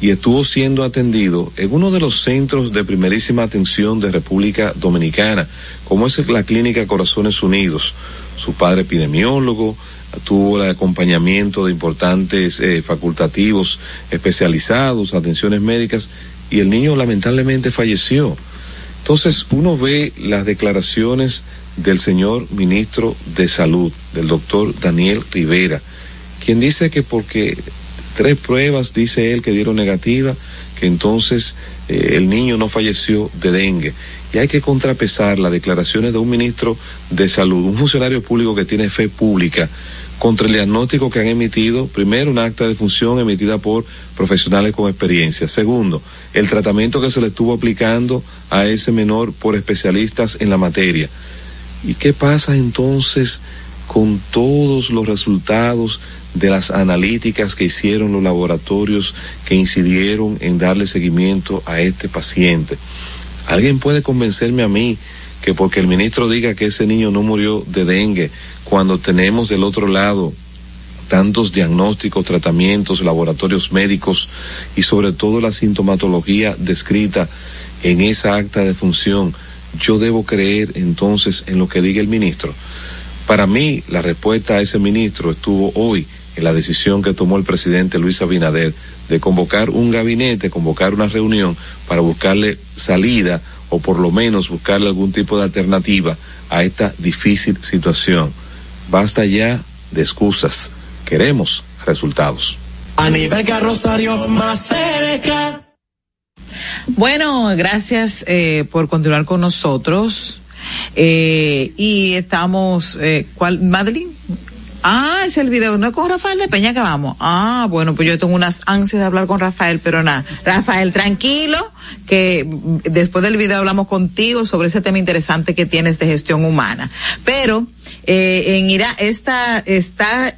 y estuvo siendo atendido en uno de los centros de primerísima atención de República Dominicana, como es la Clínica Corazones Unidos. Su padre epidemiólogo, tuvo el acompañamiento de importantes eh, facultativos especializados, atenciones médicas, y el niño lamentablemente falleció. Entonces uno ve las declaraciones del señor ministro de Salud, del doctor Daniel Rivera, quien dice que porque tres pruebas, dice él, que dieron negativa, que entonces eh, el niño no falleció de dengue. Y hay que contrapesar las declaraciones de un ministro de salud, un funcionario público que tiene fe pública, contra el diagnóstico que han emitido, primero, un acta de función emitida por profesionales con experiencia. Segundo, el tratamiento que se le estuvo aplicando a ese menor por especialistas en la materia. ¿Y qué pasa entonces con todos los resultados de las analíticas que hicieron los laboratorios que incidieron en darle seguimiento a este paciente? ¿Alguien puede convencerme a mí que porque el ministro diga que ese niño no murió de dengue, cuando tenemos del otro lado tantos diagnósticos, tratamientos, laboratorios médicos y sobre todo la sintomatología descrita en esa acta de función, yo debo creer entonces en lo que diga el ministro. Para mí, la respuesta a ese ministro estuvo hoy en la decisión que tomó el presidente Luis Abinader de convocar un gabinete, convocar una reunión para buscarle salida o por lo menos buscarle algún tipo de alternativa a esta difícil situación. Basta ya de excusas. Queremos resultados. Bueno, gracias eh, por continuar con nosotros. Eh, y estamos, eh, ¿cuál, Madeline? Ah, es el video, no es con Rafael de Peña que vamos. Ah, bueno, pues yo tengo unas ansias de hablar con Rafael, pero nada. Rafael, tranquilo, que después del video hablamos contigo sobre ese tema interesante que tienes de gestión humana. Pero, eh, en Irán, esta, está,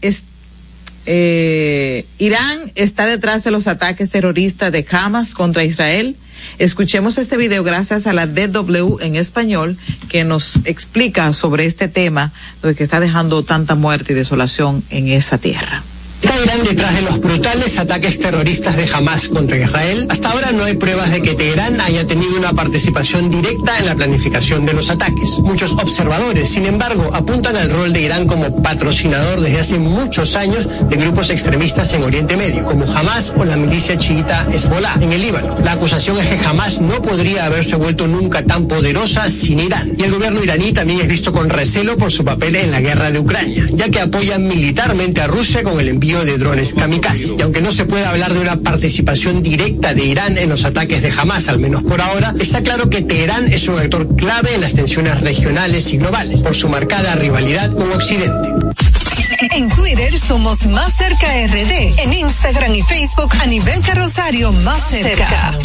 eh, Irán está detrás de los ataques terroristas de Hamas contra Israel Escuchemos este video gracias a la DW en español que nos explica sobre este tema de que está dejando tanta muerte y desolación en esa tierra. ¿Está Irán detrás de los brutales ataques terroristas de Hamas contra Israel? Hasta ahora no hay pruebas de que Teherán haya tenido una participación directa en la planificación de los ataques. Muchos observadores, sin embargo, apuntan al rol de Irán como patrocinador desde hace muchos años de grupos extremistas en Oriente Medio, como Hamas o la milicia chiita Hezbollah en el Líbano. La acusación es que Hamas no podría haberse vuelto nunca tan poderosa sin Irán. Y el gobierno iraní también es visto con recelo por su papel en la guerra de Ucrania, ya que apoya militarmente a Rusia con el envío de drones kamikaze. Y aunque no se puede hablar de una participación directa de Irán en los ataques de Hamas, al menos por ahora, está claro que Teherán es un actor clave en las tensiones regionales y globales, por su marcada rivalidad con Occidente. En Twitter somos Más Cerca RD. En Instagram y Facebook a nivel carrosario Más Cerca.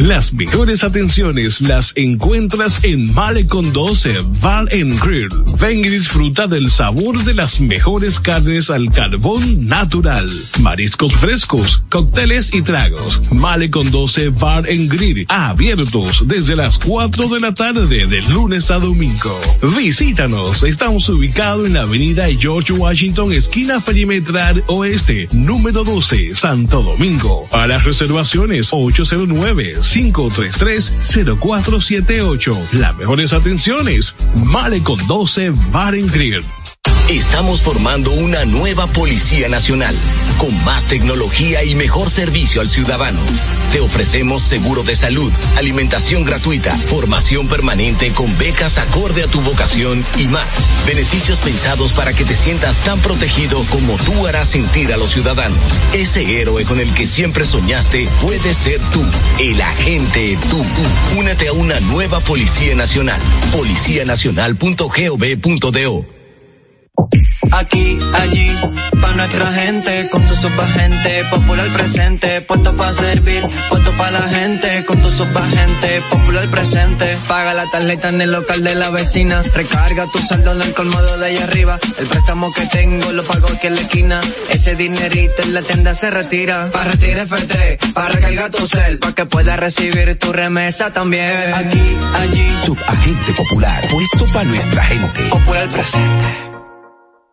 Las mejores atenciones las encuentras en Malecon 12 Bar Grill. Ven y disfruta del sabor de las mejores carnes al carbón natural, mariscos frescos, cócteles y tragos. Malecon 12 Bar Grill, abiertos desde las 4 de la tarde de lunes a domingo. Visítanos, estamos ubicados en la avenida George Washington, esquina perimetral oeste, número 12, Santo Domingo. Para reservaciones 809 533-0478. Las mejores atenciones. Male con 12 Bar Grill. Estamos formando una nueva Policía Nacional, con más tecnología y mejor servicio al ciudadano. Te ofrecemos seguro de salud, alimentación gratuita, formación permanente con becas acorde a tu vocación y más. Beneficios pensados para que te sientas tan protegido como tú harás sentir a los ciudadanos. Ese héroe con el que siempre soñaste puede ser tú, el agente tú. Únete a una nueva Policía Nacional. Policianacional.gov.do Aquí, allí, pa' nuestra gente, con tu subagente, popular presente, puesto pa' servir, puesto pa' la gente, con tu subagente, popular presente, paga la tarjeta en el local de la vecina, recarga tu saldo en el colmado de allá arriba, el préstamo que tengo lo pago aquí en la esquina, ese dinerito en la tienda se retira, pa' retirar FT, pa' recargar tu cel, pa' que puedas recibir tu remesa también, aquí, allí, Subagente popular, puesto para nuestra gente. popular presente.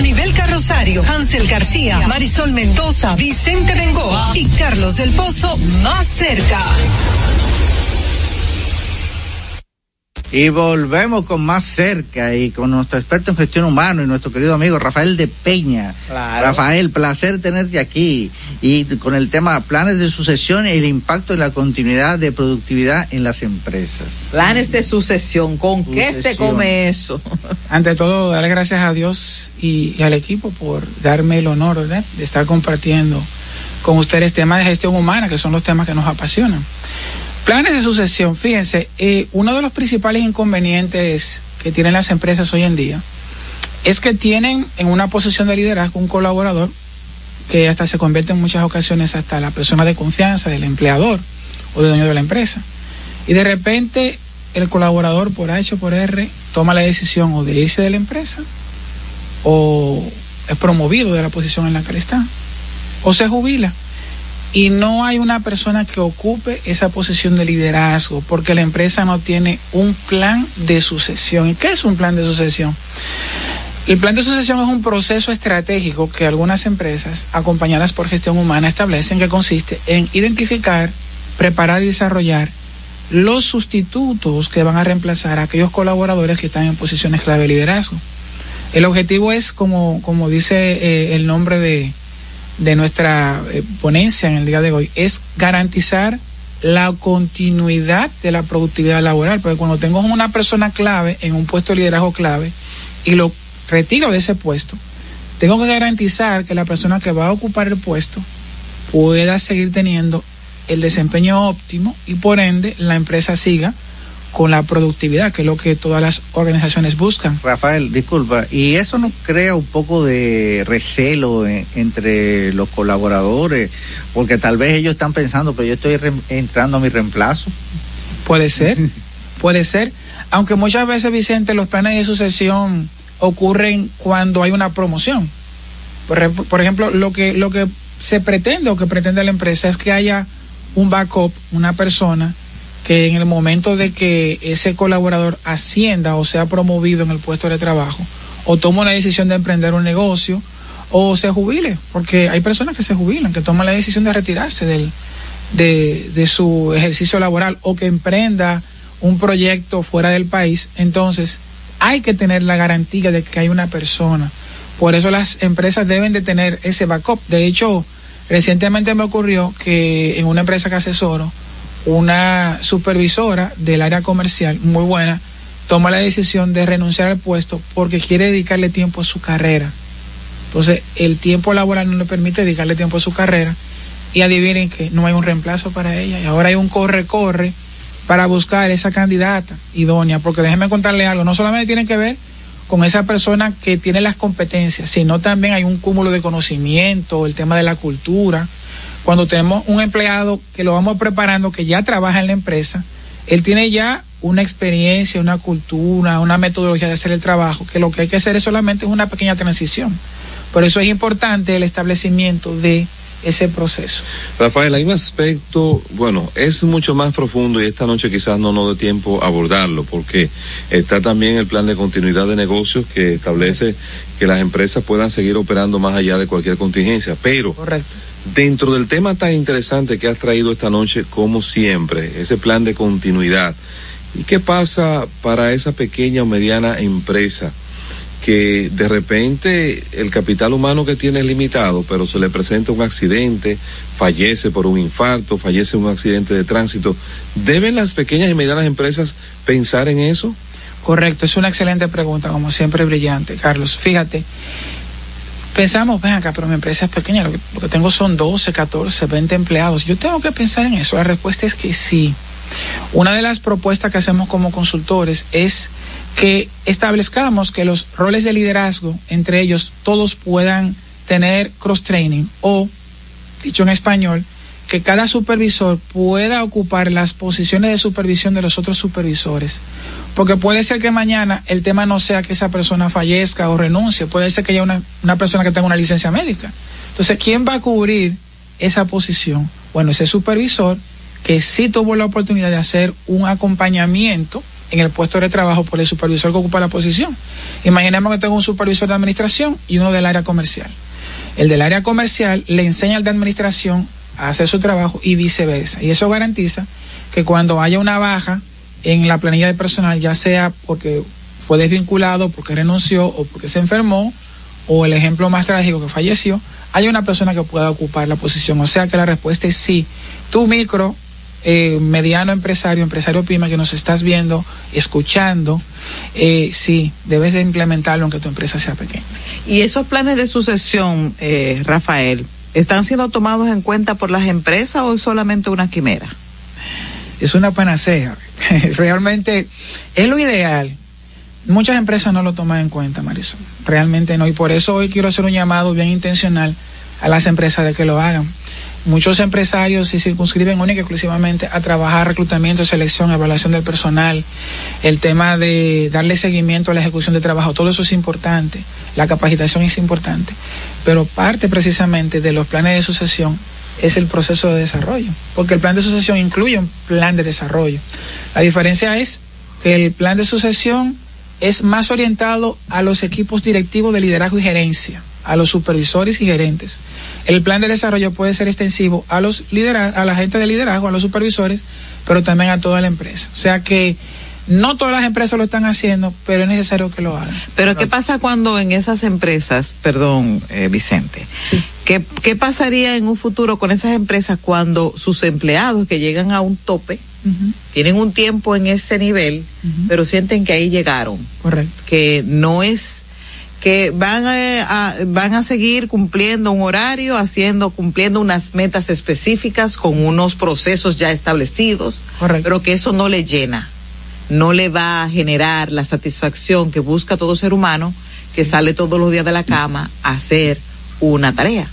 Anibel Carrosario, Hansel García, Marisol Mendoza, Vicente Bengoa y Carlos del Pozo más cerca. Y volvemos con más cerca y con nuestro experto en gestión humana y nuestro querido amigo Rafael de Peña. Claro. Rafael, placer tenerte aquí y con el tema planes de sucesión y el impacto en la continuidad de productividad en las empresas. Planes de sucesión, ¿con qué se come eso? Ante todo, darle gracias a Dios y, y al equipo por darme el honor ¿verdad? de estar compartiendo con ustedes temas de gestión humana, que son los temas que nos apasionan. Planes de sucesión, fíjense, eh, uno de los principales inconvenientes que tienen las empresas hoy en día es que tienen en una posición de liderazgo un colaborador que hasta se convierte en muchas ocasiones hasta la persona de confianza del empleador o del dueño de la empresa. Y de repente el colaborador por H o por R toma la decisión o de irse de la empresa o es promovido de la posición en la que está o se jubila y no hay una persona que ocupe esa posición de liderazgo porque la empresa no tiene un plan de sucesión. ¿Y qué es un plan de sucesión? El plan de sucesión es un proceso estratégico que algunas empresas, acompañadas por gestión humana, establecen que consiste en identificar, preparar y desarrollar los sustitutos que van a reemplazar a aquellos colaboradores que están en posiciones clave de liderazgo. El objetivo es, como, como dice eh, el nombre de, de nuestra eh, ponencia en el día de hoy, es garantizar la continuidad de la productividad laboral, porque cuando tengo una persona clave en un puesto de liderazgo clave y lo retiro de ese puesto, tengo que garantizar que la persona que va a ocupar el puesto pueda seguir teniendo el desempeño óptimo y por ende la empresa siga con la productividad, que es lo que todas las organizaciones buscan. Rafael, disculpa, ¿y eso no crea un poco de recelo en- entre los colaboradores? Porque tal vez ellos están pensando, pero yo estoy re- entrando a mi reemplazo. Puede ser, puede ser. Aunque muchas veces, Vicente, los planes de sucesión ocurren cuando hay una promoción. Por, por ejemplo, lo que, lo que se pretende o que pretende la empresa es que haya un backup, una persona que en el momento de que ese colaborador ascienda o sea promovido en el puesto de trabajo o toma una decisión de emprender un negocio o se jubile, porque hay personas que se jubilan, que toman la decisión de retirarse del, de, de su ejercicio laboral o que emprenda un proyecto fuera del país, entonces hay que tener la garantía de que hay una persona. Por eso las empresas deben de tener ese backup. De hecho, recientemente me ocurrió que en una empresa que asesoro, una supervisora del área comercial muy buena toma la decisión de renunciar al puesto porque quiere dedicarle tiempo a su carrera. Entonces, el tiempo laboral no le permite dedicarle tiempo a su carrera y adivinen que no hay un reemplazo para ella y ahora hay un corre-corre para buscar esa candidata idónea, porque déjenme contarle algo, no solamente tiene que ver con esa persona que tiene las competencias, sino también hay un cúmulo de conocimiento, el tema de la cultura. Cuando tenemos un empleado que lo vamos preparando, que ya trabaja en la empresa, él tiene ya una experiencia, una cultura, una metodología de hacer el trabajo, que lo que hay que hacer es solamente una pequeña transición. Por eso es importante el establecimiento de ese proceso. Rafael, hay un aspecto, bueno, es mucho más profundo y esta noche quizás no nos dé tiempo a abordarlo porque está también el plan de continuidad de negocios que establece que las empresas puedan seguir operando más allá de cualquier contingencia, pero Correcto. Dentro del tema tan interesante que has traído esta noche, como siempre, ese plan de continuidad, ¿y qué pasa para esa pequeña o mediana empresa? que de repente el capital humano que tiene es limitado, pero se le presenta un accidente, fallece por un infarto, fallece un accidente de tránsito. ¿Deben las pequeñas y medianas empresas pensar en eso? Correcto, es una excelente pregunta, como siempre brillante, Carlos. Fíjate, pensamos, ven acá, pero mi empresa es pequeña, lo que, lo que tengo son 12, 14, 20 empleados. Yo tengo que pensar en eso. La respuesta es que sí. Una de las propuestas que hacemos como consultores es que establezcamos que los roles de liderazgo, entre ellos, todos puedan tener cross-training o, dicho en español, que cada supervisor pueda ocupar las posiciones de supervisión de los otros supervisores. Porque puede ser que mañana el tema no sea que esa persona fallezca o renuncie, puede ser que haya una, una persona que tenga una licencia médica. Entonces, ¿quién va a cubrir esa posición? Bueno, ese supervisor que sí tuvo la oportunidad de hacer un acompañamiento en el puesto de trabajo por el supervisor que ocupa la posición. Imaginemos que tengo un supervisor de administración y uno del área comercial. El del área comercial le enseña al de administración hacer su trabajo y viceversa. Y eso garantiza que cuando haya una baja en la planilla de personal, ya sea porque fue desvinculado, porque renunció o porque se enfermó, o el ejemplo más trágico que falleció, haya una persona que pueda ocupar la posición. O sea que la respuesta es sí. Tu micro eh, mediano empresario, empresario pyme que nos estás viendo, escuchando, eh, sí, debes de implementarlo aunque tu empresa sea pequeña. ¿Y esos planes de sucesión, eh, Rafael, están siendo tomados en cuenta por las empresas o es solamente una quimera? Es una panacea. Realmente es lo ideal. Muchas empresas no lo toman en cuenta, Marisol. Realmente no. Y por eso hoy quiero hacer un llamado bien intencional a las empresas de que lo hagan muchos empresarios se circunscriben única y exclusivamente a trabajar reclutamiento, selección, evaluación del personal, el tema de darle seguimiento a la ejecución de trabajo, todo eso es importante, la capacitación es importante, pero parte precisamente de los planes de sucesión es el proceso de desarrollo, porque el plan de sucesión incluye un plan de desarrollo. La diferencia es que el plan de sucesión es más orientado a los equipos directivos de liderazgo y gerencia a los supervisores y gerentes. El plan de desarrollo puede ser extensivo a los a la gente de liderazgo, a los supervisores, pero también a toda la empresa. O sea que no todas las empresas lo están haciendo, pero es necesario que lo hagan. Pero ¿qué pasa cuando en esas empresas, perdón, eh, Vicente, sí. ¿qué, ¿qué pasaría en un futuro con esas empresas cuando sus empleados que llegan a un tope, uh -huh. tienen un tiempo en ese nivel, uh -huh. pero sienten que ahí llegaron? Correcto. Que no es que van a, a, van a seguir cumpliendo un horario, haciendo, cumpliendo unas metas específicas con unos procesos ya establecidos, Correcto. pero que eso no le llena, no le va a generar la satisfacción que busca todo ser humano que sí. sale todos los días de la cama a hacer una tarea.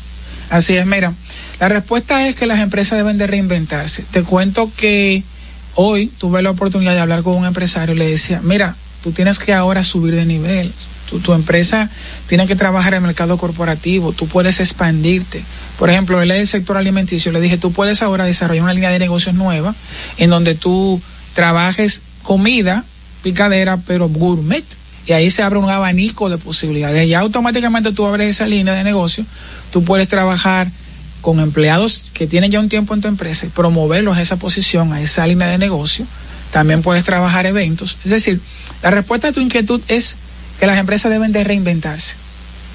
Así es, mira, la respuesta es que las empresas deben de reinventarse. Te cuento que hoy tuve la oportunidad de hablar con un empresario y le decía, mira, tú tienes que ahora subir de nivel. Tu, tu, empresa tiene que trabajar en el mercado corporativo, tú puedes expandirte. Por ejemplo, él es el sector alimenticio, le dije, tú puedes ahora desarrollar una línea de negocios nueva en donde tú trabajes comida, picadera, pero gourmet. Y ahí se abre un abanico de posibilidades. Y automáticamente tú abres esa línea de negocio, tú puedes trabajar con empleados que tienen ya un tiempo en tu empresa promoverlos a esa posición, a esa línea de negocio. También puedes trabajar eventos. Es decir, la respuesta a tu inquietud es que las empresas deben de reinventarse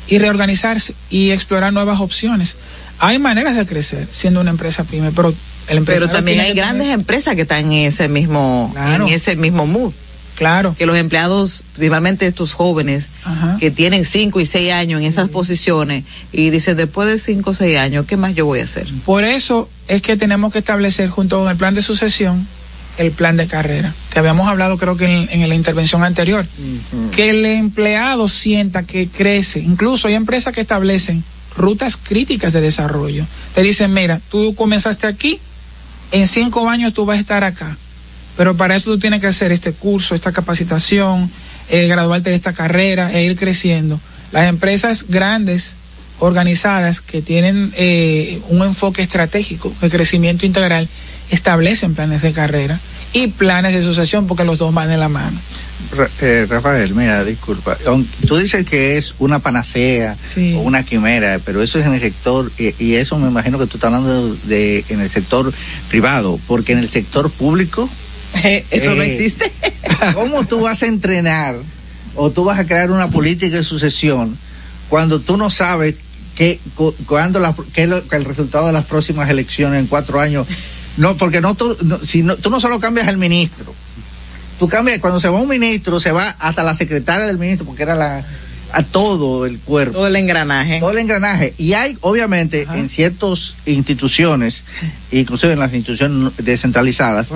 y reorganizarse y explorar nuevas opciones. Hay maneras de crecer siendo una empresa pyme, pero el Pero también hay grandes tener... empresas que están en ese mismo claro. en ese mismo mood. Claro. Que los empleados, principalmente estos jóvenes, Ajá. que tienen cinco y seis años en esas sí. posiciones y dicen, después de cinco o seis años, ¿qué más yo voy a hacer? Por eso es que tenemos que establecer junto con el plan de sucesión el plan de carrera, que habíamos hablado creo que en, en la intervención anterior, uh -huh. que el empleado sienta que crece, incluso hay empresas que establecen rutas críticas de desarrollo, te dicen, mira, tú comenzaste aquí, en cinco años tú vas a estar acá, pero para eso tú tienes que hacer este curso, esta capacitación, eh, graduarte de esta carrera e ir creciendo. Las empresas grandes organizadas que tienen eh, un enfoque estratégico de crecimiento integral establecen planes de carrera y planes de sucesión porque los dos van de la mano. Eh, Rafael, mira, disculpa. Tú dices que es una panacea Sí. o una quimera, pero eso es en el sector, y, y eso me imagino que tú estás hablando de, en el sector privado, porque en el sector público. Eso no eh, existe. ¿Cómo tú vas a entrenar o tú vas a crear una política de sucesión cuando tú no sabes qué, cu- cuándo la- qué es lo- que el resultado de las próximas elecciones en cuatro años? No, porque no tú, no, si no, tú no solo cambias al ministro, tú cambias, cuando se va un ministro, se va hasta la secretaria del ministro, porque era la, a todo el cuerpo. Todo el engranaje. Todo el engranaje. Y hay, obviamente, en ciertas instituciones, inclusive en las instituciones descentralizadas,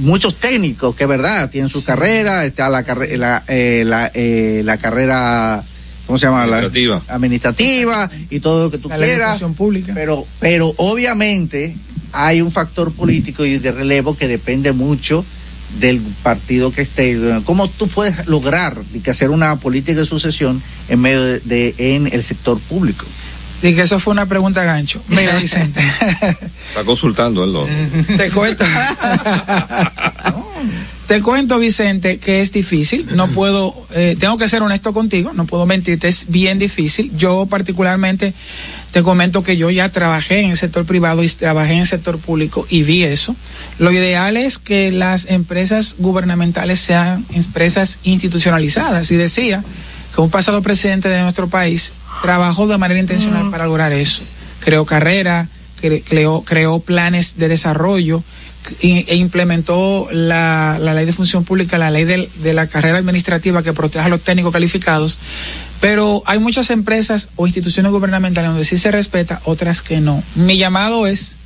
muchos técnicos que, verdad, tienen su carrera, está la, carre- la, eh, la, eh, la carrera, ¿cómo se llama? La- Administrativa. administrativa y todo lo que tú La quieras. pública. Pero, pero obviamente hay un factor político y de relevo que depende mucho del partido que esté. ¿Cómo tú puedes lograr que hacer una política de sucesión en medio de, de- en el sector público? Y que eso fue una pregunta gancho. Mira, Vicente, Está consultando él, ¿no? te cuento. Te cuento, Vicente, que es difícil. No puedo, eh, tengo que ser honesto contigo, no puedo mentirte, es bien difícil. Yo particularmente te comento que yo ya trabajé en el sector privado y trabajé en el sector público y vi eso. Lo ideal es que las empresas gubernamentales sean empresas institucionalizadas. Y decía que un pasado presidente de nuestro país trabajó de manera intencional para lograr eso. Creó carrera, cre- creó, creó planes de desarrollo e implementó la, la ley de función pública, la ley del- de la carrera administrativa que protege a los técnicos calificados. Pero hay muchas empresas o instituciones gubernamentales donde sí se respeta, otras que no. Mi llamado es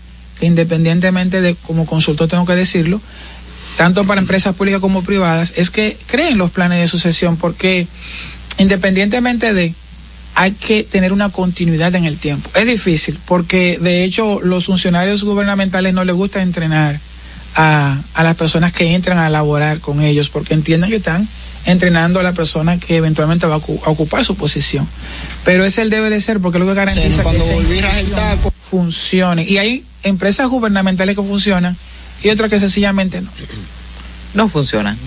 independientemente de como consultor tengo que decirlo, tanto para empresas públicas como privadas, es que creen los planes de sucesión porque independientemente de hay que tener una continuidad en el tiempo. Es difícil porque de hecho los funcionarios gubernamentales no les gusta entrenar a, a las personas que entran a laborar con ellos porque entienden que están entrenando a la persona que eventualmente va a, ocu- a ocupar su posición. Pero ese el debe de ser porque es lo que garantiza cuando que esa volvieras el institución funcione. Y hay empresas gubernamentales que funcionan y otras que sencillamente no. No funciona.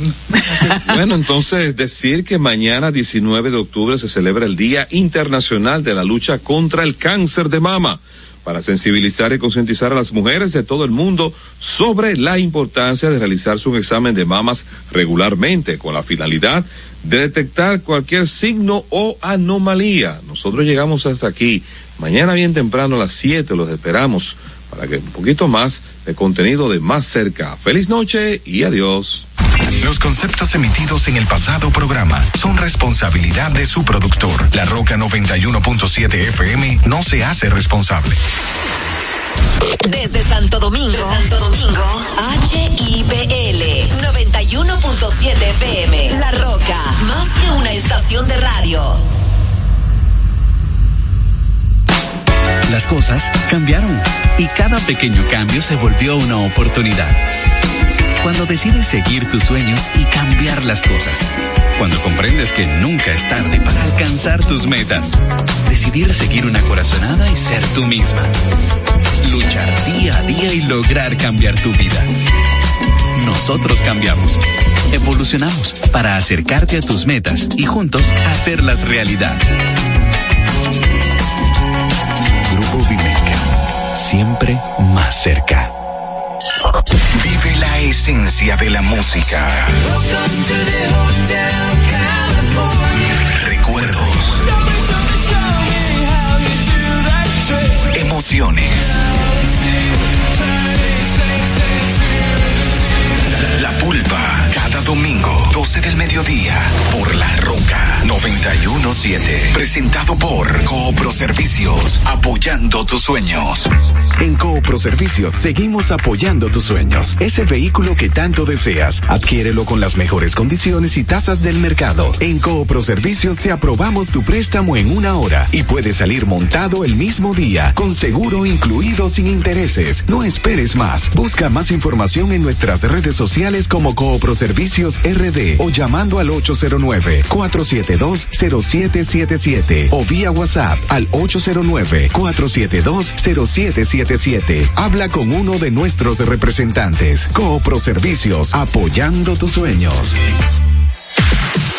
Bueno, entonces decir que mañana 19 de octubre se celebra el Día Internacional de la Lucha contra el Cáncer de Mama para sensibilizar y concientizar a las mujeres de todo el mundo sobre la importancia de realizarse un examen de mamas regularmente con la finalidad de detectar cualquier signo o anomalía. Nosotros llegamos hasta aquí. Mañana bien temprano a las 7 los esperamos para que un poquito más de contenido de más cerca. Feliz noche y adiós. Los conceptos emitidos en el pasado programa son responsabilidad de su productor. La Roca 91.7 FM no se hace responsable. Desde Santo Domingo, Santo Domingo, HIPL 91.7 FM. La Roca, más que una estación de radio. Las cosas cambiaron y cada pequeño cambio se volvió una oportunidad. Cuando decides seguir tus sueños y cambiar las cosas. Cuando comprendes que nunca es tarde para alcanzar tus metas. Decidir seguir una corazonada y ser tú misma. Luchar día a día y lograr cambiar tu vida. Nosotros cambiamos. Evolucionamos para acercarte a tus metas y juntos hacerlas realidad. Siempre más cerca. Vive la esencia de la música. Recuerdos. Emociones. Domingo, 12 del mediodía, por La Roca 917. Presentado por Coopro Servicios, apoyando tus sueños. En Coopro Servicios seguimos apoyando tus sueños. Ese vehículo que tanto deseas, adquiérelo con las mejores condiciones y tasas del mercado. En Coopro Servicios te aprobamos tu préstamo en una hora y puedes salir montado el mismo día, con seguro incluido sin intereses. No esperes más. Busca más información en nuestras redes sociales como Coopro Servicios RD o llamando al 809 470 472-0777 o vía WhatsApp al 809-472-0777. Habla con uno de nuestros representantes. Coopro Servicios, apoyando tus sueños.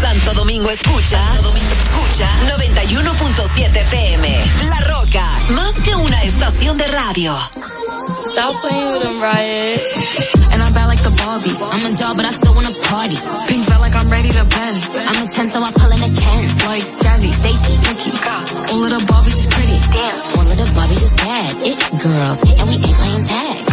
Santo Domingo escucha, Santo Domingo escucha 91.7 FM. La Roca, más que una estación de radio. Stop playing with them, Riot. And I'm bad like the Barbie. I'm a doll, but I still wanna party. Pink felt like I'm ready to bend. I'm a 10, so I pull a Ken. Like Jazzy, Stacy, Nikki. All of the Barbies is pretty. Damn. All of the Barbies is bad. It girls, and we ain't playing tag.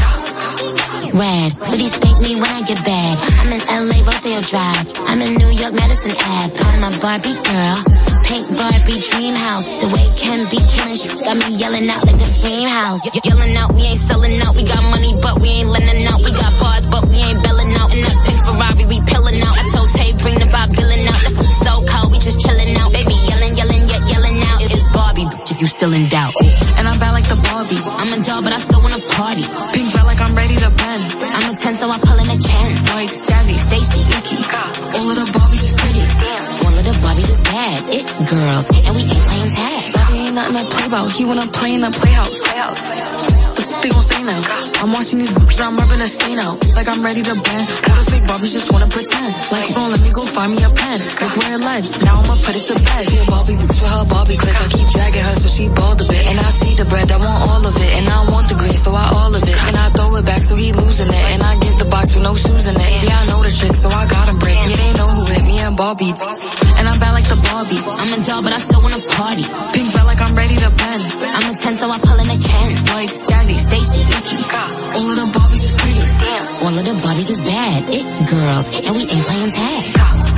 Red, he spank me when I get bad. I'm in LA, Rodeo Drive. I'm in New York, Madison Ave. I'm my Barbie girl. Pink Barbie dream house. The way Ken be killing shit got me yelling out like the scream house. Ye- yelling out, we ain't selling out. We got money, but we ain't lending out. We got bars, but we ain't belling out. In that pink Ferrari, we pillin' out. I told Tay, bring the Bob Dylan out. So cold, we just chillin' out. Baby, yelling, yelling, yet yelling out. It's Barbie, bitch, if you still in doubt. And I'm bad like the Barbie. I'm a doll, but I still wanna party. Pink felt like I'm a 10, so I pull in a Ken. Like Jazzy, Stacy, Nikki. All of the Barbies pretty. Damn. All of the Barbies is bad. It girls, and we ain't playing tag. Bobby nothing to play about. He wanna play in the playhouse. What they gon' say now? I'm watching these bitches, I'm rubbing a stain out. Like I'm ready to bend. All the fake Barbies just wanna pretend. Like, bro, let me go find me a pen. Like where it led. Now I'ma put it to bed. She a Barbie bitch with her Barbie click. I keep dragging her so she bald a bit. And I see the bread, I want all of it. And I want the green, so I all of it. And I throw it back so he losing it. And I give the box with no shoes in it. Yeah, I know the trick, so I got him brick. Yeah, they know who hit me and Barbie. And I'm bad like the Barbie. I'm a doll, but I still wanna party. Pink felt like I'm ready to bend. I'm a 10, so I pull in a Ken. Like Jazzy, Stacy, Nikki. all of the Barbies is pretty. Damn. All of the Barbies is bad. It girls, and we ain't playing tag.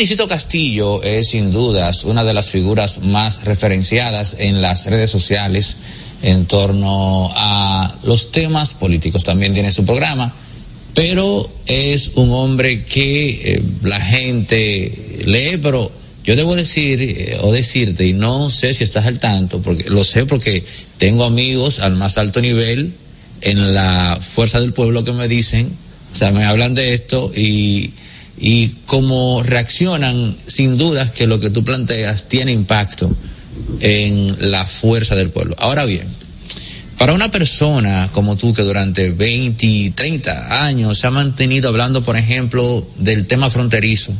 Vinicito Castillo es sin dudas una de las figuras más referenciadas en las redes sociales en torno a los temas políticos. También tiene su programa, pero es un hombre que eh, la gente lee, pero yo debo decir eh, o decirte, y no sé si estás al tanto, porque lo sé porque tengo amigos al más alto nivel en la fuerza del pueblo que me dicen, o sea, me hablan de esto y y cómo reaccionan, sin dudas que lo que tú planteas tiene impacto en la fuerza del pueblo. Ahora bien, para una persona como tú que durante 20, 30 años se ha mantenido hablando, por ejemplo, del tema fronterizo,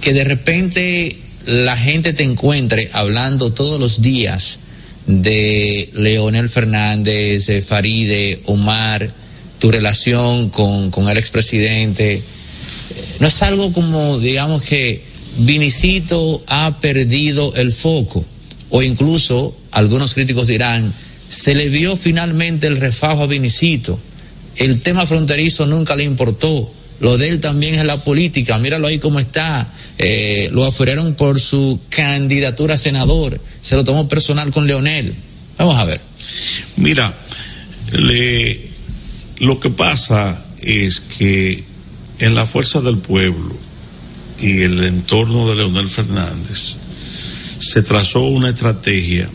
que de repente la gente te encuentre hablando todos los días de Leonel Fernández, de Faride, Omar, tu relación con, con el expresidente, no es algo como, digamos que Vinicito ha perdido el foco, o incluso algunos críticos dirán, se le vio finalmente el refajo a Vinicito, el tema fronterizo nunca le importó, Lo de él también es la política. Míralo ahí cómo está. Eh, lo afueraron por su candidatura a senador. Se lo tomó personal con Leonel. Vamos a ver. Mira, le, lo que pasa es que en la fuerza del pueblo y el entorno de Leonel Fernández se trazó una estrategia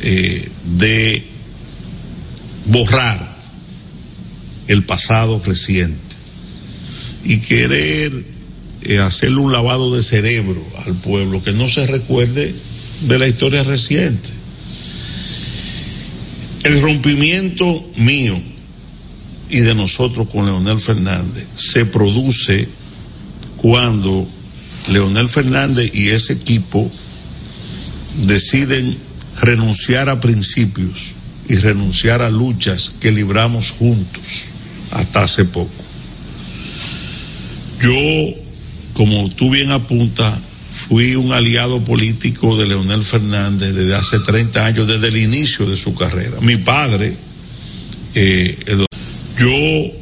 eh, de borrar el pasado reciente y querer eh, hacerle un lavado de cerebro al pueblo que no se recuerde de la historia reciente. El rompimiento mío y de nosotros con Leonel Fernández se produce cuando Leonel Fernández y ese equipo deciden renunciar a principios y renunciar a luchas que libramos juntos hasta hace poco. Yo, como tú bien apuntas, fui un aliado político de Leonel Fernández desde hace 30 años, desde el inicio de su carrera. Mi padre, eh, el- yo,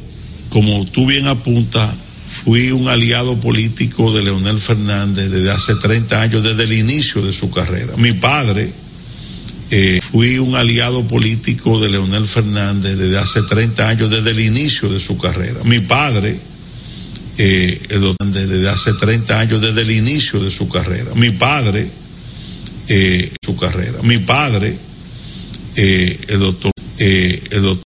como tú bien apuntas, fui un aliado político de Leonel Fernández desde hace 30 años, desde el inicio de su carrera. Mi padre, eh, fui un aliado político de Leonel Fernández desde hace 30 años, desde el inicio de su carrera. Mi padre, eh, el desde hace 30 años, desde el inicio de su carrera. Mi padre, eh, su carrera. Mi padre, el doctor, el doctor